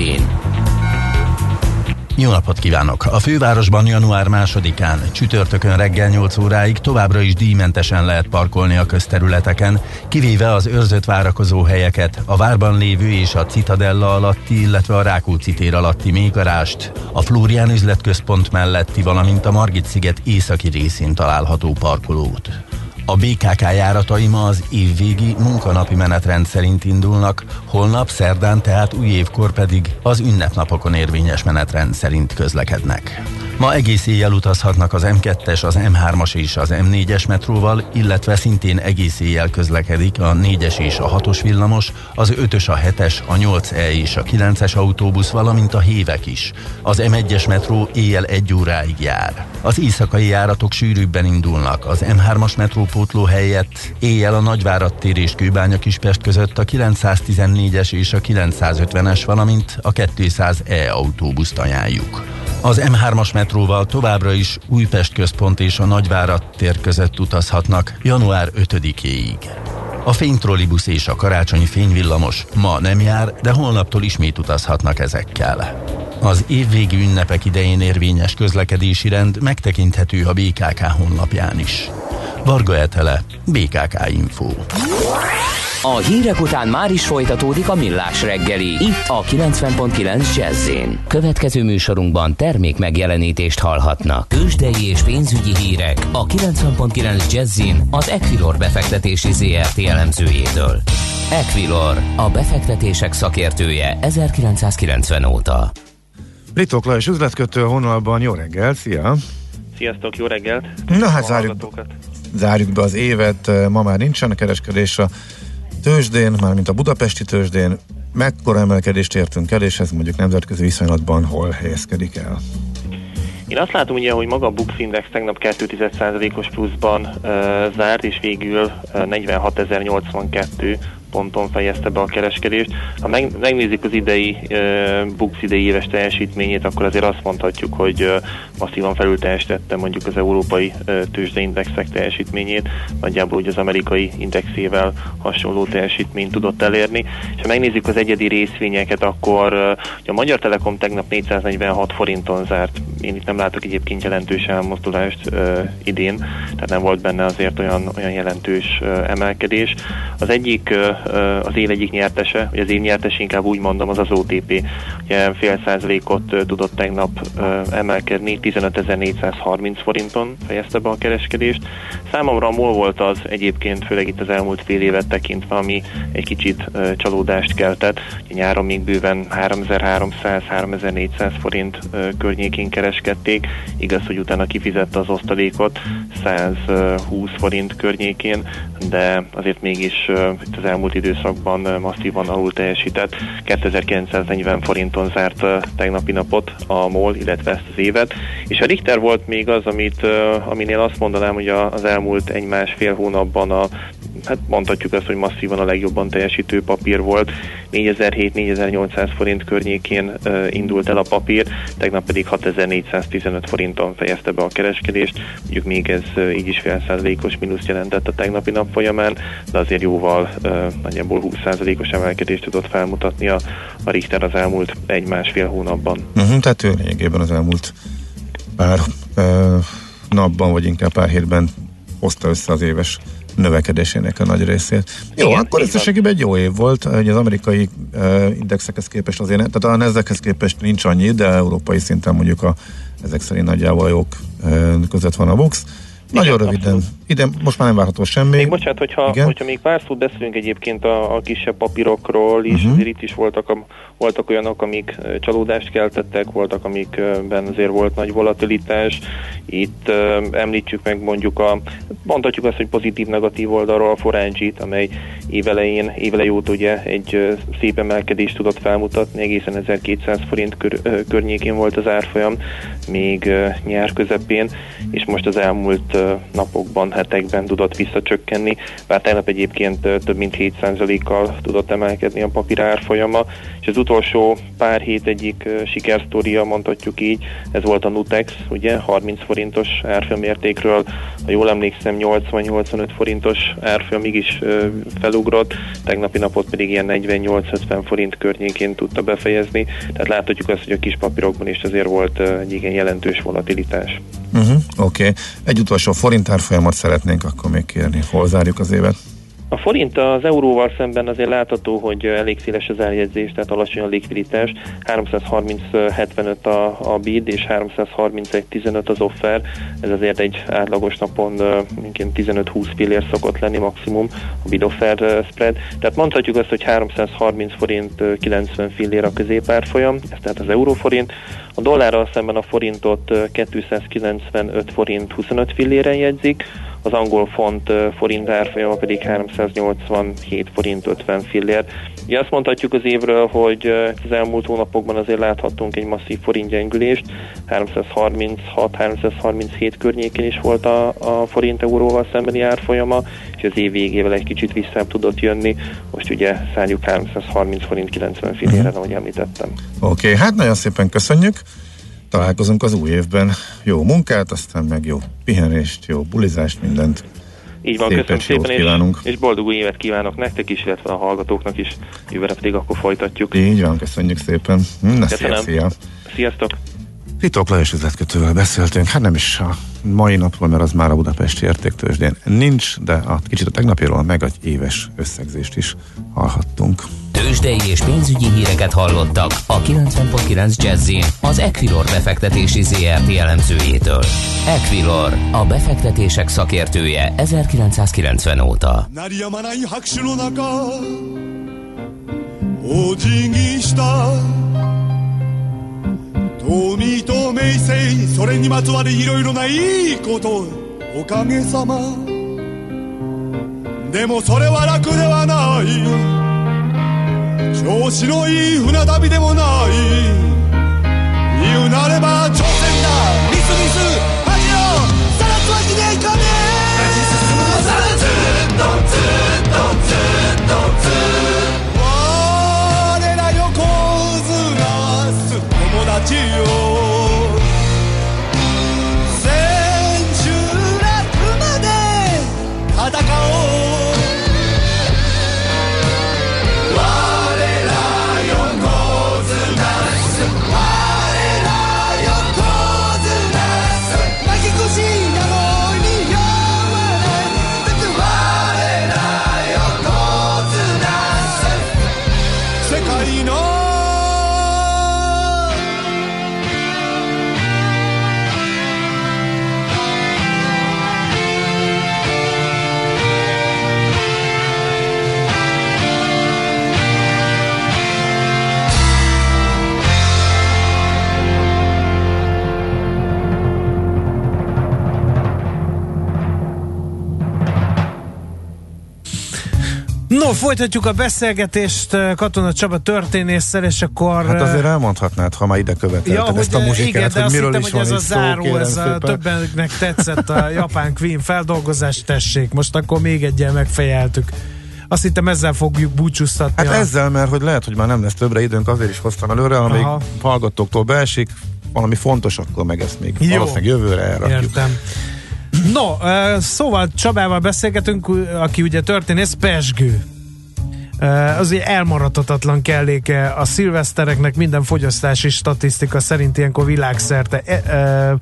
jó napot kívánok! A fővárosban január másodikán csütörtökön reggel 8 óráig továbbra is díjmentesen lehet parkolni a közterületeken, kivéve az őrzött várakozó helyeket, a várban lévő és a Citadella alatti, illetve a Rákóczi tér alatti mélygarást, a Flórián üzletközpont melletti, valamint a Margit-sziget északi részén található parkolót. A BKK járatai ma az évvégi munkanapi menetrend szerint indulnak, holnap szerdán tehát új évkor pedig az ünnepnapokon érvényes menetrend szerint közlekednek. Ma egész éjjel utazhatnak az M2-es, az M3-as és az M4-es metróval, illetve szintén egész éjjel közlekedik a 4-es és a 6-os villamos, az 5-ös, a 7-es, a 8E és a 9-es autóbusz, valamint a hévek is. Az M1-es metró éjjel egy óráig jár. Az éjszakai járatok sűrűbben indulnak. Az M3-as metrópótló helyett éjjel a Nagyvárad tér és Kőbánya Kispest között a 914-es és a 950-es, valamint a 200E autóbuszt ajánljuk. Az M3-as metróval továbbra is Újpest központ és a Nagyvárad tér között utazhatnak január 5-éig. A fénytrollibusz és a karácsonyi fényvillamos ma nem jár, de holnaptól ismét utazhatnak ezekkel. Az évvégi ünnepek idején érvényes közlekedési rend megtekinthető a BKK honlapján is. Varga Etele, BKK Info. A hírek után már is folytatódik a millás reggeli. Itt a 90.9 jazz Következő műsorunkban termék megjelenítést hallhatnak. Kősdei és pénzügyi hírek a 90.9 jazz az Equilor befektetési ZRT elemzőjétől. Equilor, a befektetések szakértője 1990 óta. Britok Lajos üzletkötő a honalban, jó reggel, szia! Sziasztok, jó reggelt! Na hát zárjuk, zárjuk be az évet, ma már nincsen a kereskedés a tőzsdén, mármint a budapesti tőzsdén, mekkora emelkedést értünk el, és ez mondjuk nemzetközi viszonylatban hol helyezkedik el? Én azt látom ugye, hogy maga a Bux Index tegnap 2,1%-os pluszban uh, zárt, és végül uh, 46.082 ponton fejezte be a kereskedést. Ha meg, megnézik az idei Bux idei éves teljesítményét, akkor azért azt mondhatjuk, hogy masszívan felül teljesítette mondjuk az európai tőzsdeindexek teljesítményét, nagyjából úgy az amerikai indexével hasonló teljesítményt tudott elérni. És ha megnézzük az egyedi részvényeket, akkor a Magyar Telekom tegnap 446 forinton zárt. Én itt nem látok egyébként jelentős elmozdulást idén, tehát nem volt benne azért olyan, olyan jelentős emelkedés. Az egyik, az év egyik nyertese, vagy az év nyertese inkább úgy mondom, az az OTP. Ugye fél százalékot tudott tegnap emelkedni, 15.430 forinton fejezte be a kereskedést. Számomra MOL volt az egyébként, főleg itt az elmúlt fél évet tekintve, ami egy kicsit csalódást keltett. Ugye nyáron még bőven 3300-3400 forint környékén kereskedték. Igaz, hogy utána kifizette az osztalékot 120 forint környékén, de azért mégis itt az elmúlt időszakban masszívan alul teljesített. 2940 forinton zárt tegnapi napot a MOL, illetve ezt az évet. És a Richter volt még az, amit, aminél azt mondanám, hogy az elmúlt egy-másfél hónapban a hát mondhatjuk azt, hogy masszívan a legjobban teljesítő papír volt. 4007-4800 forint környékén indult el a papír, tegnap pedig 6415 forinton fejezte be a kereskedést. Mondjuk még ez így is fél százalékos mínusz jelentett a tegnapi nap folyamán, de azért jóval nagyjából 20 százalékos emelkedést tudott felmutatni a, a Richter az elmúlt egy-másfél hónapban. Uh-huh, tehát ő lényegében az elmúlt pár uh, napban, vagy inkább pár hétben hozta össze az éves növekedésének a nagy részét. Jó, Igen, akkor összességében egy jó év volt, hogy az amerikai uh, indexekhez képest azért, tehát a nezekhez képest nincs annyi, de európai szinten mondjuk a, ezek szerint nagyjából jók uh, között van a box. Nagyon röviden. Abszolút. Ide most már nem várható semmi. Még bocsánat, hogyha, Igen? hogyha még pár szót beszélünk egyébként a, a kisebb papírokról is, uh-huh. azért itt is voltak, a, voltak olyanok, amik csalódást keltettek, voltak, amikben azért volt nagy volatilitás. Itt uh, említsük meg mondjuk a, mondhatjuk azt, hogy pozitív-negatív oldalról a Forangit, amely évelején, évelej óta ugye egy szép emelkedést tudott felmutatni, egészen 1200 forint kör, környékén volt az árfolyam, még nyár közepén, és most az elmúlt napokban hetekben tudott visszacsökkenni, bár tegnap egyébként több mint 7%-kal tudott emelkedni a papír árfolyama, és az utolsó pár hét egyik sikersztória, mondhatjuk így, ez volt a Nutex, ugye 30 forintos árfolyamértékről, ha jól emlékszem 80-85 forintos árfolyamig is felugrott, tegnapi napot pedig ilyen 48-50 forint környékén tudta befejezni, tehát láthatjuk azt, hogy a kis papírokban is azért volt egy igen jelentős volatilitás. Uh-huh, Oké. Okay. Egy utolsó forint árfolyamat szeretnénk akkor még kérni. Hol zárjuk az évet? A forint az euróval szemben azért látható, hogy elég széles az eljegyzés, tehát alacsony a likviditás. 330-75 a, a bid és 331-15 az offer. Ez azért egy átlagos napon 15-20 pillér szokott lenni maximum a bid offer spread. Tehát mondhatjuk azt, hogy 330 forint 90 fillér a középárfolyam, ez tehát az euróforint. A dollárral szemben a forintot 295 forint 25 filléren jegyzik, az angol font forint árfolyama pedig 387 forint 50 fillér. Ugye azt mondhatjuk az évről, hogy az elmúlt hónapokban azért láthattunk egy masszív forint gyengülést, 336-337 környékén is volt a, a forint euróval szembeni árfolyama, és az év végével egy kicsit vissza tudott jönni. Most ugye szálljuk 330 forint 90 fillére, uh-huh. ahogy említettem. Oké, okay, hát nagyon szépen köszönjük találkozunk az új évben. Jó munkát, aztán meg jó pihenést, jó bulizást, mindent. Így van, Szépet, köszönöm szépen, kívánunk. És, és boldog új évet kívánok nektek is, illetve a hallgatóknak is. Jövőre pedig akkor folytatjuk. Így van, köszönjük szépen. Na, köszönöm. Szia, szia. Sziasztok! Titok Lajos üzletkötővel beszéltünk, hát nem is a mai napról, mert az már a budapesti értéktősdén nincs, de a kicsit a tegnapiról meg egy éves összegzést is hallhattunk. Tőzsdei és pénzügyi híreket hallottak a 90.9 jazz az Equilor befektetési ZRT elemzőjétől. Equilor, a befektetések szakértője 1990 óta. 富と名声それにまつわるいろいろないいことおかげさま。でもそれは楽ではない。調子のいい船旅でもない。言うなれば挑戦だ。ミスミス恥をさらすわけにはいかねえ。立ち進むのさずっとずっとずっとずっと de ouro. Folytatjuk a beszélgetést uh, Katona Csaba történésszel, és akkor... Hát azért elmondhatnád, ha már ide követelted ja, ezt a muzsikát, igen, hogy miről hittem, is hogy van ez a záró, ez a többennek tetszett a japán Queen feldolgozás, tessék, most akkor még egyen megfejeltük. Azt hittem ezzel fogjuk búcsúztatni. Hát a... ezzel, mert hogy lehet, hogy már nem lesz többre időnk, azért is hoztam előre, ha még hallgatóktól beesik, valami fontos, akkor meg ezt még Jó. valószínűleg jövőre elrakjuk. Értem. No, szóval Csabával beszélgetünk, aki ugye történész, Pesgő azért elmaradhatatlan kelléke a szilvesztereknek minden fogyasztási statisztika szerint ilyenkor világszerte e, e,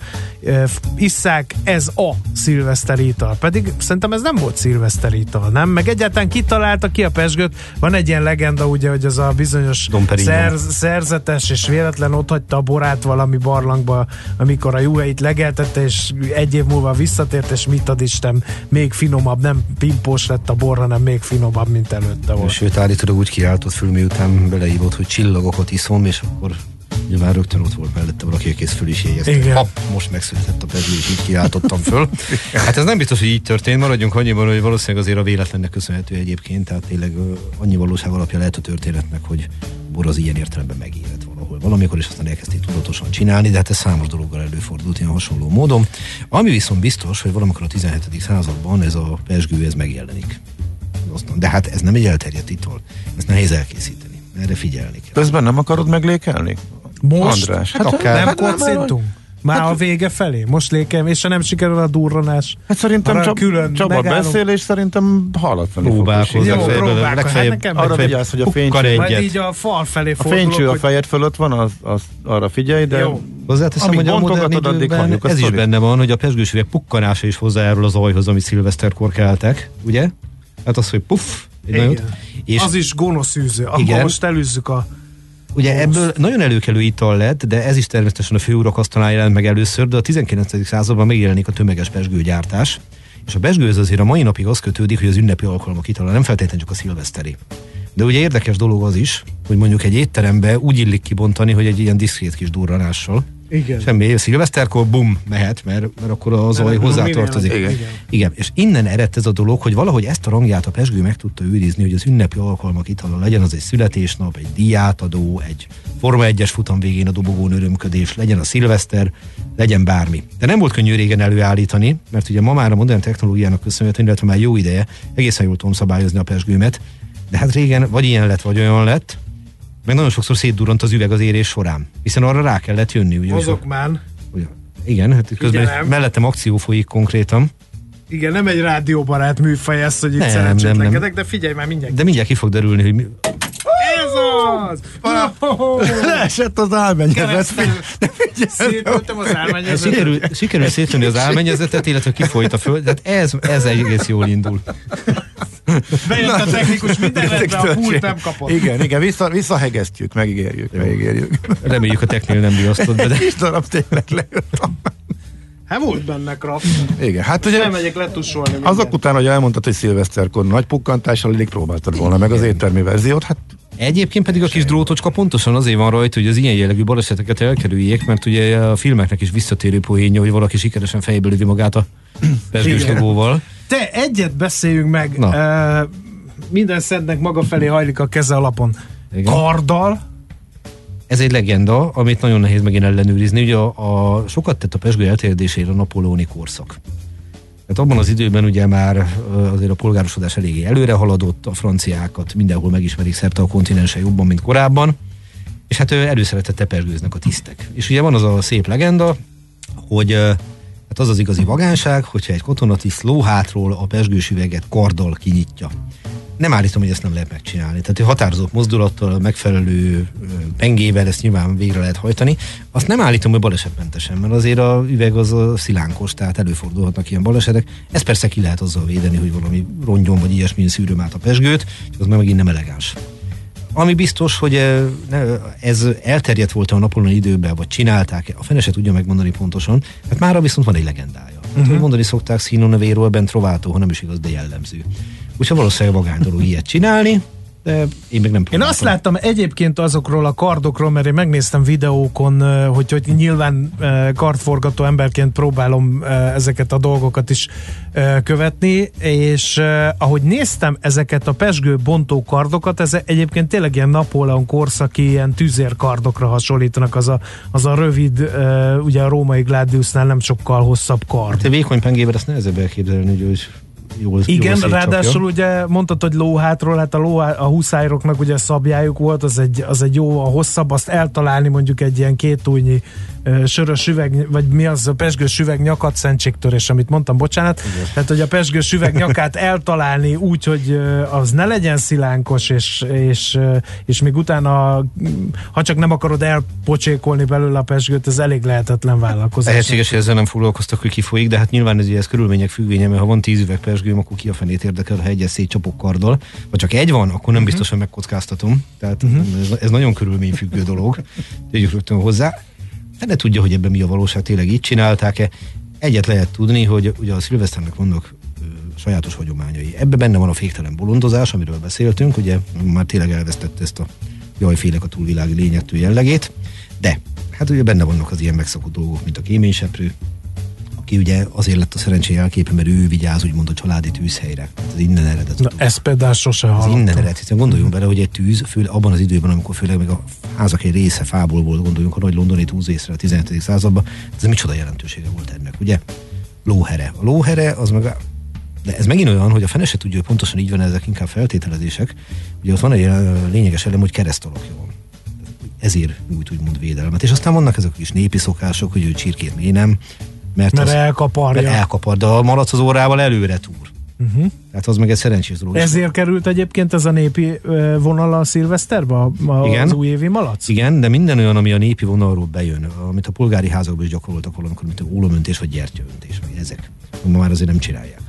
e, isszák ez a szilveszterital. Pedig szerintem ez nem volt szilveszterital, nem? Meg egyáltalán kitalálta ki a pesgőt. Van egy ilyen legenda, ugye, hogy az a bizonyos szer, szerzetes és véletlen ott hagyta a borát valami barlangba, amikor a juheit legeltette, és egy év múlva visszatért, és mit ad Isten, még finomabb, nem pimpós lett a bor, hanem még finomabb, mint előtte volt. Sőt, állítólag úgy kiáltott föl, miután beleívott, hogy csillagokat iszom, és akkor nyilván rögtön ott volt mellette valaki, aki ezt föl is jegyezte. Hopp, most megszületett a pedli, és így kiáltottam föl. Hát ez nem biztos, hogy így történt, maradjunk annyiban, hogy valószínűleg azért a véletlennek köszönhető egyébként, tehát tényleg annyi valóság alapja lehet a történetnek, hogy bor az ilyen értelemben megélet valahol valamikor, és aztán elkezdték tudatosan csinálni, de hát ez számos dologgal előfordult ilyen hasonló módon. Ami viszont biztos, hogy valamikor a 17. században ez a pesgő ez megjelenik osztom. De hát ez nem egy elterjedt ital. Ezt nehéz elkészíteni. Erre figyelni kell. Közben nem akarod meglékelni? Most? András, hát, hát akár. Nem kocintunk? Már hát, a vége felé? Most lékem, és ha nem sikerül a durranás. Hát szerintem csak külön Csaba beszél, és szerintem hallatlanul Próbálkozz. Jó, próbálkozz. Hát nekem arra vigyázz, hogy a fénycső, majd így a fal felé A fénycső a fejed fölött van, az, az arra figyelj, de Jó. Hozzáteszem, hogy a modern időben ez is benne van, hogy a pesgősüveg pukkanása is hozzájárul az ajhoz, amit szilveszterkor keltek, ugye? Hát az, hogy puff, egy nagyot, és az is gonosz űző. Akkor most elűzzük a Ugye gonosz. ebből nagyon előkelő ital lett, de ez is természetesen a főurak asztalán jelent meg először, de a 19. században megjelenik a tömeges pesgőgyártás. És a pesgőz azért a mai napig az kötődik, hogy az ünnepi alkalmak itala, nem feltétlenül csak a szilveszteri. De ugye érdekes dolog az is, hogy mondjuk egy étterembe úgy illik kibontani, hogy egy ilyen diszkrét kis durranással, igen. Semmi, szilveszterkor bum, mehet, mert, mert akkor az zaj hozzátartozik. Igen. Igen. Igen. És innen eredt ez a dolog, hogy valahogy ezt a rangját a pesgő meg tudta őrizni, hogy az ünnepi alkalmak itala legyen az egy születésnap, egy diátadó, egy Forma 1-es futam végén a dobogón örömködés, legyen a szilveszter, legyen bármi. De nem volt könnyű régen előállítani, mert ugye ma már a modern technológiának köszönhetően, illetve már jó ideje, egészen jól tudom szabályozni a pesgőmet, de hát régen vagy ilyen lett, vagy olyan lett, meg nagyon sokszor szétdurrant az üveg az érés során, hiszen arra rá kellett jönni. Ugye, Azok már. Ugye, igen, hát közben igen, mellettem akció folyik konkrétan. Igen, nem egy rádióbarát műfaj ez, hogy itt nem, nem, nem. de figyelj már mindjárt. De mindjárt ki fog derülni, hogy mi... Ez az! Leesett az álmennyezet. Szétültem az álmennyezetet. Sikerült, sikerül szétülni az álmennyezetet, illetve kifolyt a föld. Tehát ez, ez egész jól indul. Bejött a technikus, mindenre a pult nem kapott. Igen, igen, vissza, visszahegesztjük, megígérjük, megígérjük. Reméljük a technél nem riasztott be. De... Kis darab tényleg lejött. Hát volt benne kraft. Igen, hát ugye... Nem megyek letussolni. Azok után, hogy elmondtad, hogy szilveszterkor nagy pukkantással eddig próbáltad volna meg az éttermi verziót, hát Egyébként pedig a kis drótocska pontosan azért van rajta, hogy az ilyen jellegű baleseteket elkerüljék, mert ugye a filmeknek is visszatérő poénja, hogy valaki sikeresen fejbe lövi magát a pesgős Te egyet beszéljünk meg. Na. Uh, minden szednek maga felé hajlik a keze alapon. Igen. Karddal, ez egy legenda, amit nagyon nehéz megint ellenőrizni. Ugye a, a sokat tett a pesgő elterjedésére a napolóni korszak. Tehát abban az időben ugye már azért a polgárosodás eléggé előre haladott, a franciákat mindenhol megismerik szerte a kontinensen jobban, mint korábban, és hát előszeretett pesgőznek a tisztek. És ugye van az a szép legenda, hogy hát az az igazi vagánság, hogyha egy katonatiszt lóhátról a pesgős üveget karddal kinyitja nem állítom, hogy ezt nem lehet megcsinálni. Tehát hogy határozott mozdulattal, megfelelő pengével ezt nyilván végre lehet hajtani. Azt nem állítom, hogy balesetmentesen, mert azért a üveg az a szilánkos, tehát előfordulhatnak ilyen balesetek. Ez persze ki lehet azzal védeni, hogy valami rongyon vagy ilyesmi szűröm át a pesgőt, az meg megint nem elegáns. Ami biztos, hogy ez elterjedt volt a Napoleon időben, vagy csinálták, a fene se tudja megmondani pontosan, hát mára viszont van egy legendája. Uh-huh. Hát, mondani szokták Szino nevéről, bent Trovátó, ha nem is igaz, de jellemző. Úgyhogy valószínűleg vagány dolog ilyet csinálni, de én még nem Én azt láttam egyébként azokról a kardokról, mert én megnéztem videókon, hogy, hogy nyilván kardforgató emberként próbálom ezeket a dolgokat is követni, és ahogy néztem ezeket a pesgő bontó kardokat, ez egyébként tényleg ilyen Napóleon korszaki ilyen tüzérkardokra hasonlítanak, az a, az a rövid, ugye a római Gladiusnál nem sokkal hosszabb kard. Te vékony pengével ezt nehezebb elképzelni, hogy jól Igen, jól ráadásul ugye mondtad, hogy lóhátról, hát a, lóhá, a huszároknak ugye szabjájuk volt, az egy, az egy jó, a hosszabb, azt eltalálni mondjuk egy ilyen két újnyi sörös üveg, vagy mi az a pesgős üveg nyakat szentségtörés, amit mondtam, bocsánat. Igen. Tehát, hogy a pesgős üveg nyakát eltalálni úgy, hogy az ne legyen szilánkos, és, és, és még utána, ha csak nem akarod elpocsékolni belőle a pesgőt, ez elég lehetetlen vállalkozás. Lehetséges, hogy ezzel nem foglalkoztak, hogy kifolyik, de hát nyilván ez, ez körülmények függvénye, mert ha van tíz üveg pesgőm, akkor ki a fenét érdekel, ha egyes szétcsapok karddal, vagy csak egy van, akkor nem uh-huh. biztos, hogy megkockáztatom. Tehát uh-huh. ez, ez nagyon körülményfüggő dolog. Tegyük rögtön hozzá. Fene tudja, hogy ebben mi a valóság, tényleg így csinálták-e. Egyet lehet tudni, hogy ugye a szilveszternek vannak sajátos hagyományai. Ebben benne van a féktelen bolondozás, amiről beszéltünk, ugye már tényleg elvesztette ezt a jajfélek a túlvilági lényettől jellegét, de hát ugye benne vannak az ilyen megszokott dolgok, mint a kéményseprő, aki ugye azért lett a szerencsé elképe, mert ő vigyáz úgymond a családi tűzhelyre. Ez innen eredet. Na, ez például sose hallottam. Ez innen eredet, hiszen gondoljunk bele, hogy egy tűz, főleg abban az időben, amikor főleg még a házak egy része fából volt, gondoljunk a nagy londoni tűzészre a 17. században, ez micsoda jelentősége volt ennek, ugye? Lóhere. A lóhere az meg de ez megint olyan, hogy a fene se tudja, hogy pontosan így van, ezek inkább feltételezések. Ugye ott van egy lényeges elem, hogy keresztalakja van. Ezért nyújt úgymond védelmet. És aztán vannak ezek is népi szokások, hogy ő csirkét miért nem, mert, mert az, elkaparja. Mert elkapar, de a malac az órával előre túr. Uh-huh. Tehát az meg egy szerencsés dolog. Ezért került egyébként ez a népi vonal a szilveszterbe, a, a, Igen. az újévi malac? Igen, de minden olyan, ami a népi vonalról bejön, amit a polgári házakban is gyakoroltak valamikor, mint a ólomöntés vagy gyertyaöntés, vagy ezek. Ma már azért nem csinálják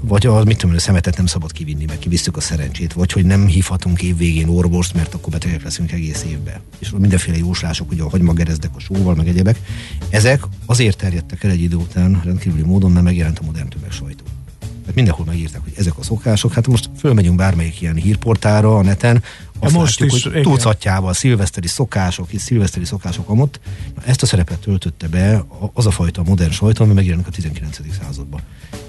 vagy az, mit tudom, a szemetet nem szabad kivinni, mert kivisszük a szerencsét, vagy hogy nem hívhatunk évvégén orvost, mert akkor betegek leszünk egész évben. És mindenféle jóslások, hogy a hagymagerezdek a sóval, meg egyebek, ezek azért terjedtek el egy idő után rendkívüli módon, mert megjelent a modern sajtó. Tehát mindenhol megírták, hogy ezek a szokások. Hát most fölmegyünk bármelyik ilyen hírportára a neten, azt most látjuk, is, hogy tucatjával szilveszteri szokások, és szilveszteri szokások amott. Na, ezt a szerepet töltötte be az a fajta modern sajtó, ami megjelenik a 19. században.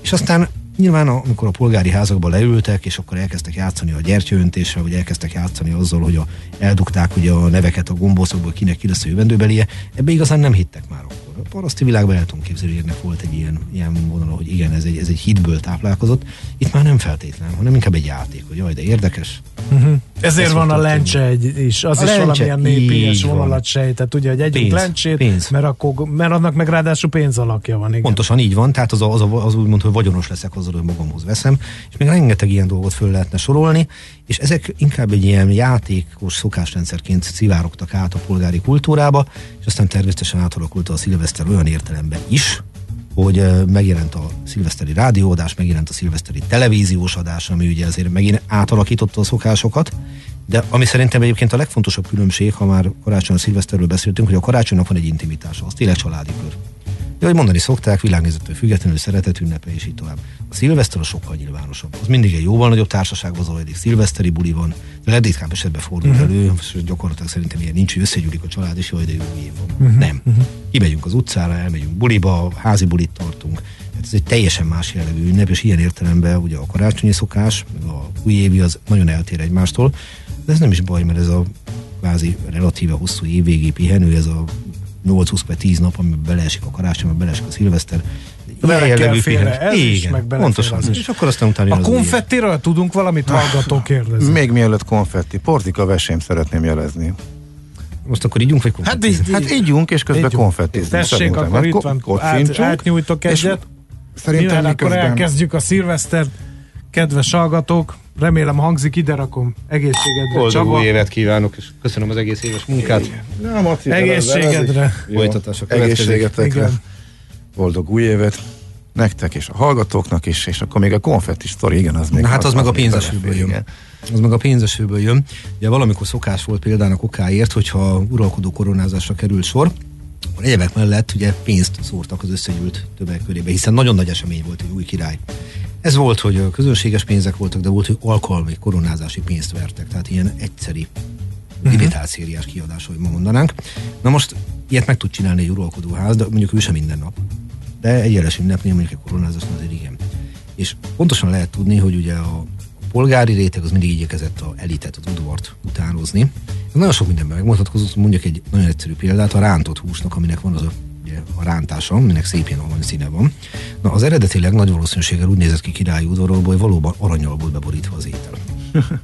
És aztán Nyilván, amikor a polgári házakba leültek, és akkor elkezdtek játszani a gyertyaöntéssel, vagy elkezdtek játszani azzal, hogy a, eldugták ugye a neveket a gombószokból, kinek ki lesz a jövendőbelie, ebbe igazán nem hittek már akkor. A paraszti világban el tudom képzelni, hogy ennek volt egy ilyen, ilyen vonal, hogy igen, ez egy, ez egy hitből táplálkozott. Itt már nem feltétlen, hanem inkább egy játék, hogy jaj, de érdekes. Uh-huh. Ezért Ezt van a lencse egy, is, az a is lencse, valamilyen népies vonalat sejtett, ugye, hogy együnk pénz, lencsét, pénz. Mert, akkor, mert annak meg ráadásul pénzalakja van. Igen. Pontosan így van, tehát az, az, az úgy mondta, hogy vagyonos leszek azzal, hogy magamhoz veszem, és még rengeteg ilyen dolgot föl lehetne sorolni, és ezek inkább egy ilyen játékos szokásrendszerként szivárogtak át a polgári kultúrába, és aztán természetesen átalakult a szilveszter olyan értelemben is, hogy megjelent a szilveszteri rádióadás, megjelent a szilveszteri televíziós adás, ami ugye azért megint átalakította a szokásokat, de ami szerintem egyébként a legfontosabb különbség, ha már karácsony a szilveszterről beszéltünk, hogy a karácsonynak van egy intimitása, az tényleg családi kör. De hogy mondani szokták, világnézettől függetlenül szeretet ünnepe, és így tovább. A szilveszter a sokkal nyilvánosabb. Az mindig egy jóval nagyobb társaságban zajlik. Szilveszteri buli van, de legritkább esetben fordul uh-huh. elő, és gyakorlatilag szerintem ilyen nincs, hogy összegyűlik a család, és jaj, de jó év van. Uh-huh. Nem. Uh-huh. Kimegyünk az utcára, elmegyünk buliba, házi bulit tartunk. Hát ez egy teljesen más jellegű ünnep, és ilyen értelemben ugye a karácsonyi szokás, a újévi az nagyon eltér egymástól, de ez nem is baj, mert ez a kvázi relatíve hosszú évvégi pihenő, ez a 8-20 vagy 10 nap, amiben beleesik a karácsony, amiben beleesik a szilveszter. Félre, ez Igen, is, meg pontosan. Az is. És akkor aztán utána A konfettiről tudunk valamit hallgató kérdezni? Még mielőtt konfetti, portika vesém szeretném jelezni. Most akkor ígyunk, vagy Hát, így, hát ígyunk, és közben konfettizunk. Tessék, akkor itt van, át, átnyújtok egyet. Szerintem akkor elkezdjük a szilvesztert. Kedves hallgatók, remélem hangzik, ide rakom egészségedre. Boldog Csaba. új évet kívánok, és köszönöm az egész éves munkát. Nem, Maci, egészségedre. Folytatás a Egészségetekre. Boldog új évet nektek és a hallgatóknak is, és akkor még a konfetti sztori, igen, az még... Na, hát az, az meg a pénzesőből jön. Igen. Az meg a pénzesőből jön. Ugye valamikor szokás volt például a kokáért, hogyha uralkodó koronázásra került sor, akkor egyebek mellett ugye pénzt szórtak az összegyűlt többek körébe, hiszen nagyon nagy esemény volt, egy új király Ez volt, hogy közönséges pénzek voltak, de volt, hogy alkalmi koronázási pénzt vertek, tehát ilyen egyszeri limitált szériás kiadás, hogy ma mondanánk. Na most ilyet meg tud csinálni egy uralkodóház, de mondjuk ő sem minden nap. De egy jeles ünnepnél mondjuk egy koronázás azért igen. És pontosan lehet tudni, hogy ugye a polgári réteg az mindig igyekezett a elitet, az udvart utánozni. Ez nagyon sok mindenben megmutatkozott, mondjuk egy nagyon egyszerű példát, a rántott húsnak, aminek van az a, ugye, a rántása, aminek szépén arany színe van. Na, az eredetileg nagy valószínűséggel úgy nézett ki királyi udvarról, hogy valóban aranyal volt beborítva az étel.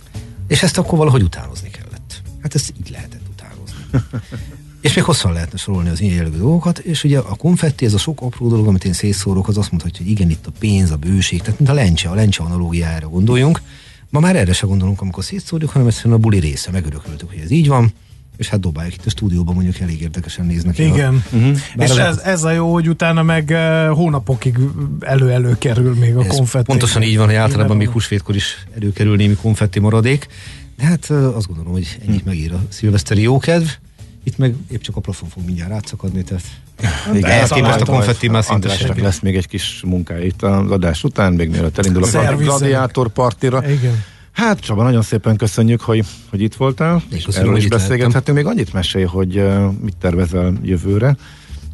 És ezt akkor valahogy utánozni kellett. Hát ezt így lehetett utánozni. És még hosszan lehetne sorolni az ilyen jellegű dolgokat, és ugye a konfetti, ez a sok apró dolog, amit én szétszórok, az azt mondhatja, hogy igen, itt a pénz, a bőség, tehát mint a lencse, a lencse analógiára gondoljunk. Ma már erre se gondolunk, amikor szétszórjuk, hanem egyszerűen a buli része, megörököltük, hogy ez így van, és hát dobálják itt a stúdióban, mondjuk elég érdekesen néznek. Igen. A... Uh-huh. És ez, ez a jó, hogy utána meg uh, hónapokig elő-elő kerül még a konfetti. Pontosan így van, hogy általában még húsvétkor is előkerül némi konfetti maradék. De hát uh, azt gondolom, hogy ennyit megír a szilveszteri jókedv. Itt meg épp csak a plafon fog mindjárt átszakadni, tehát igen, ez képest a konfetti már szinte lesz még egy kis munkája itt az adás után, még mielőtt elindul a gladiátor partira. Igen. Hát Csaba, nagyon szépen köszönjük, hogy, hogy itt voltál, és köszönöm, erről is beszélgethetünk. Még annyit mesélj, hogy uh, mit tervezel jövőre,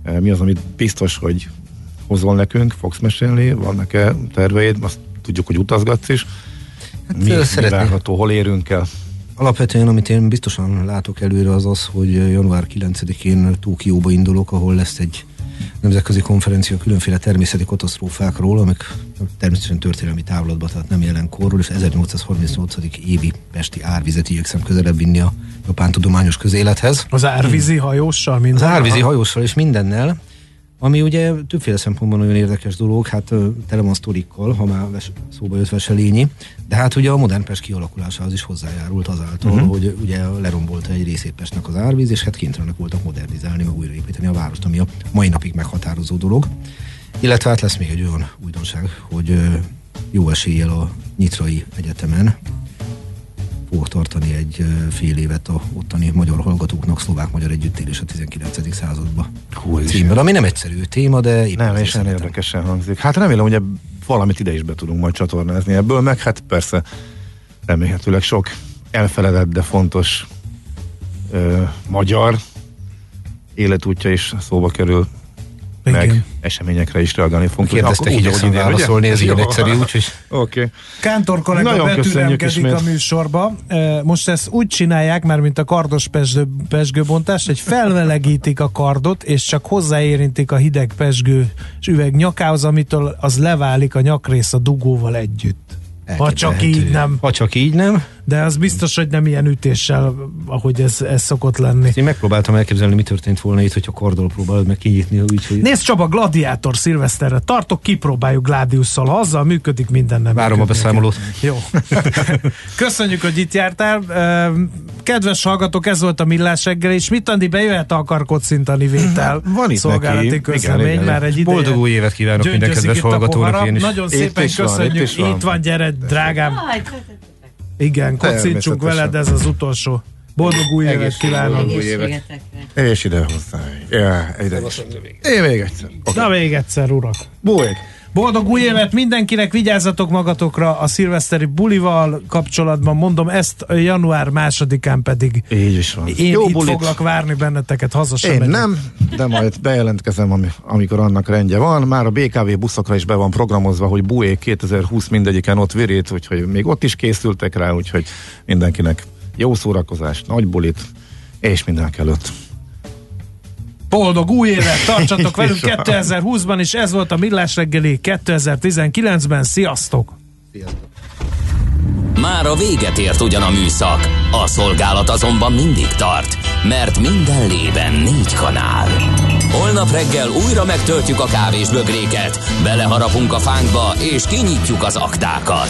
uh, mi az, amit biztos, hogy hozol nekünk, fogsz mesélni, vannak-e terveid, azt tudjuk, hogy utazgatsz is. Hát mi, mi várható, hol érünk el? Alapvetően, amit én biztosan látok előre, az az, hogy január 9-én Tókióba indulok, ahol lesz egy nemzetközi konferencia különféle természeti katasztrófákról, amik természetesen történelmi távlatban, tehát nem jelenkorról, és 1838. évi pesti árvizet igyekszem közelebb vinni a japán tudományos közélethez. Az árvízi hajóssal? Minden az árvízi hajóssal és mindennel. Ami ugye többféle szempontból nagyon érdekes dolog, hát tele van sztorikkal, ha már szóba jött Veselényi, de hát ugye a modern Pest kialakulásához is hozzájárult azáltal, uh-huh. hogy ugye lerombolta egy részét Pestnek az árvíz, és hát kénytelenek voltak modernizálni, meg újraépíteni a várost, ami a mai napig meghatározó dolog. Illetve hát lesz még egy olyan újdonság, hogy jó eséllyel a Nyitrai Egyetemen tartani egy fél évet a ottani magyar hallgatóknak szlovák-magyar együttélés a 19. században címmel, ami nem egyszerű téma, de nem, és nem érdekesen hangzik. Hát remélem, hogy valamit ide is be tudunk majd csatornázni ebből, meg hát persze remélhetőleg sok elfeledett, de fontos ö, magyar életútja is szóba kerül igen. meg eseményekre is reagálni fogunk. Kérdezte, hogy igyekszem válaszolni, ez ilyen egyszerű, úgyhogy... Oké. Okay. Kántor kollega Nagyon betüremkedik a műsorba. Most ezt úgy csinálják, mert mint a kardos pesgő, pesgőbontás, hogy felmelegítik a kardot, és csak hozzáérintik a hideg pesgő üveg nyakához, amitől az leválik a nyakrész a dugóval együtt. Ha csak így nem. Ha csak így nem. De az biztos, hogy nem ilyen ütéssel, ahogy ez, ez szokott lenni. Én megpróbáltam elképzelni, mi történt volna itt, hogyha kardol próbálod meg kinyitni. Úgy, hogy... Nézd Csaba, gladiátor szilveszterre tartok, kipróbáljuk Gladiusszal. Ha azzal működik, minden nem Várom a beszámolót. Jó. Köszönjük, hogy itt jártál. Kedves hallgatók, ez volt a Millás reggel, és mit Andi bejöhet a akar kocintani vétel. Van itt szolgálati neki. közlemény, igen, igen. már egy ideje. Boldog új évet kívánok minden kedves hallgatónak. Én is. Nagyon szépen itt köszönjük. Van, itt, van. itt van, gyere, drágám. Igen, kocincsunk veled, ez az utolsó. Boldog új évet kívánok! Új évet. És ide hozzá. Ja, ide is. Én még egyszer. Okay. Na még egyszer, urak. Bújj! Boldog új évet mindenkinek, vigyázzatok magatokra a szilveszteri bulival kapcsolatban, mondom ezt január másodikán pedig Így is van. én Jó itt bulit. foglak várni benneteket, haza sem Én megyek. nem, de majd bejelentkezem, amikor annak rendje van. Már a BKV buszokra is be van programozva, hogy Bué 2020 mindegyiken ott virít, úgyhogy még ott is készültek rá, úgyhogy mindenkinek jó szórakozást, nagy bulit, és mindenek előtt Boldog új évet, tartsatok velünk 2020-ban, és ez volt a Millás reggeli 2019-ben. Sziasztok! Sziasztok! Már a véget ért ugyan a műszak, a szolgálat azonban mindig tart, mert minden lében négy kanál. Holnap reggel újra megtöltjük a kávés bögréket, beleharapunk a fánkba és kinyitjuk az aktákat.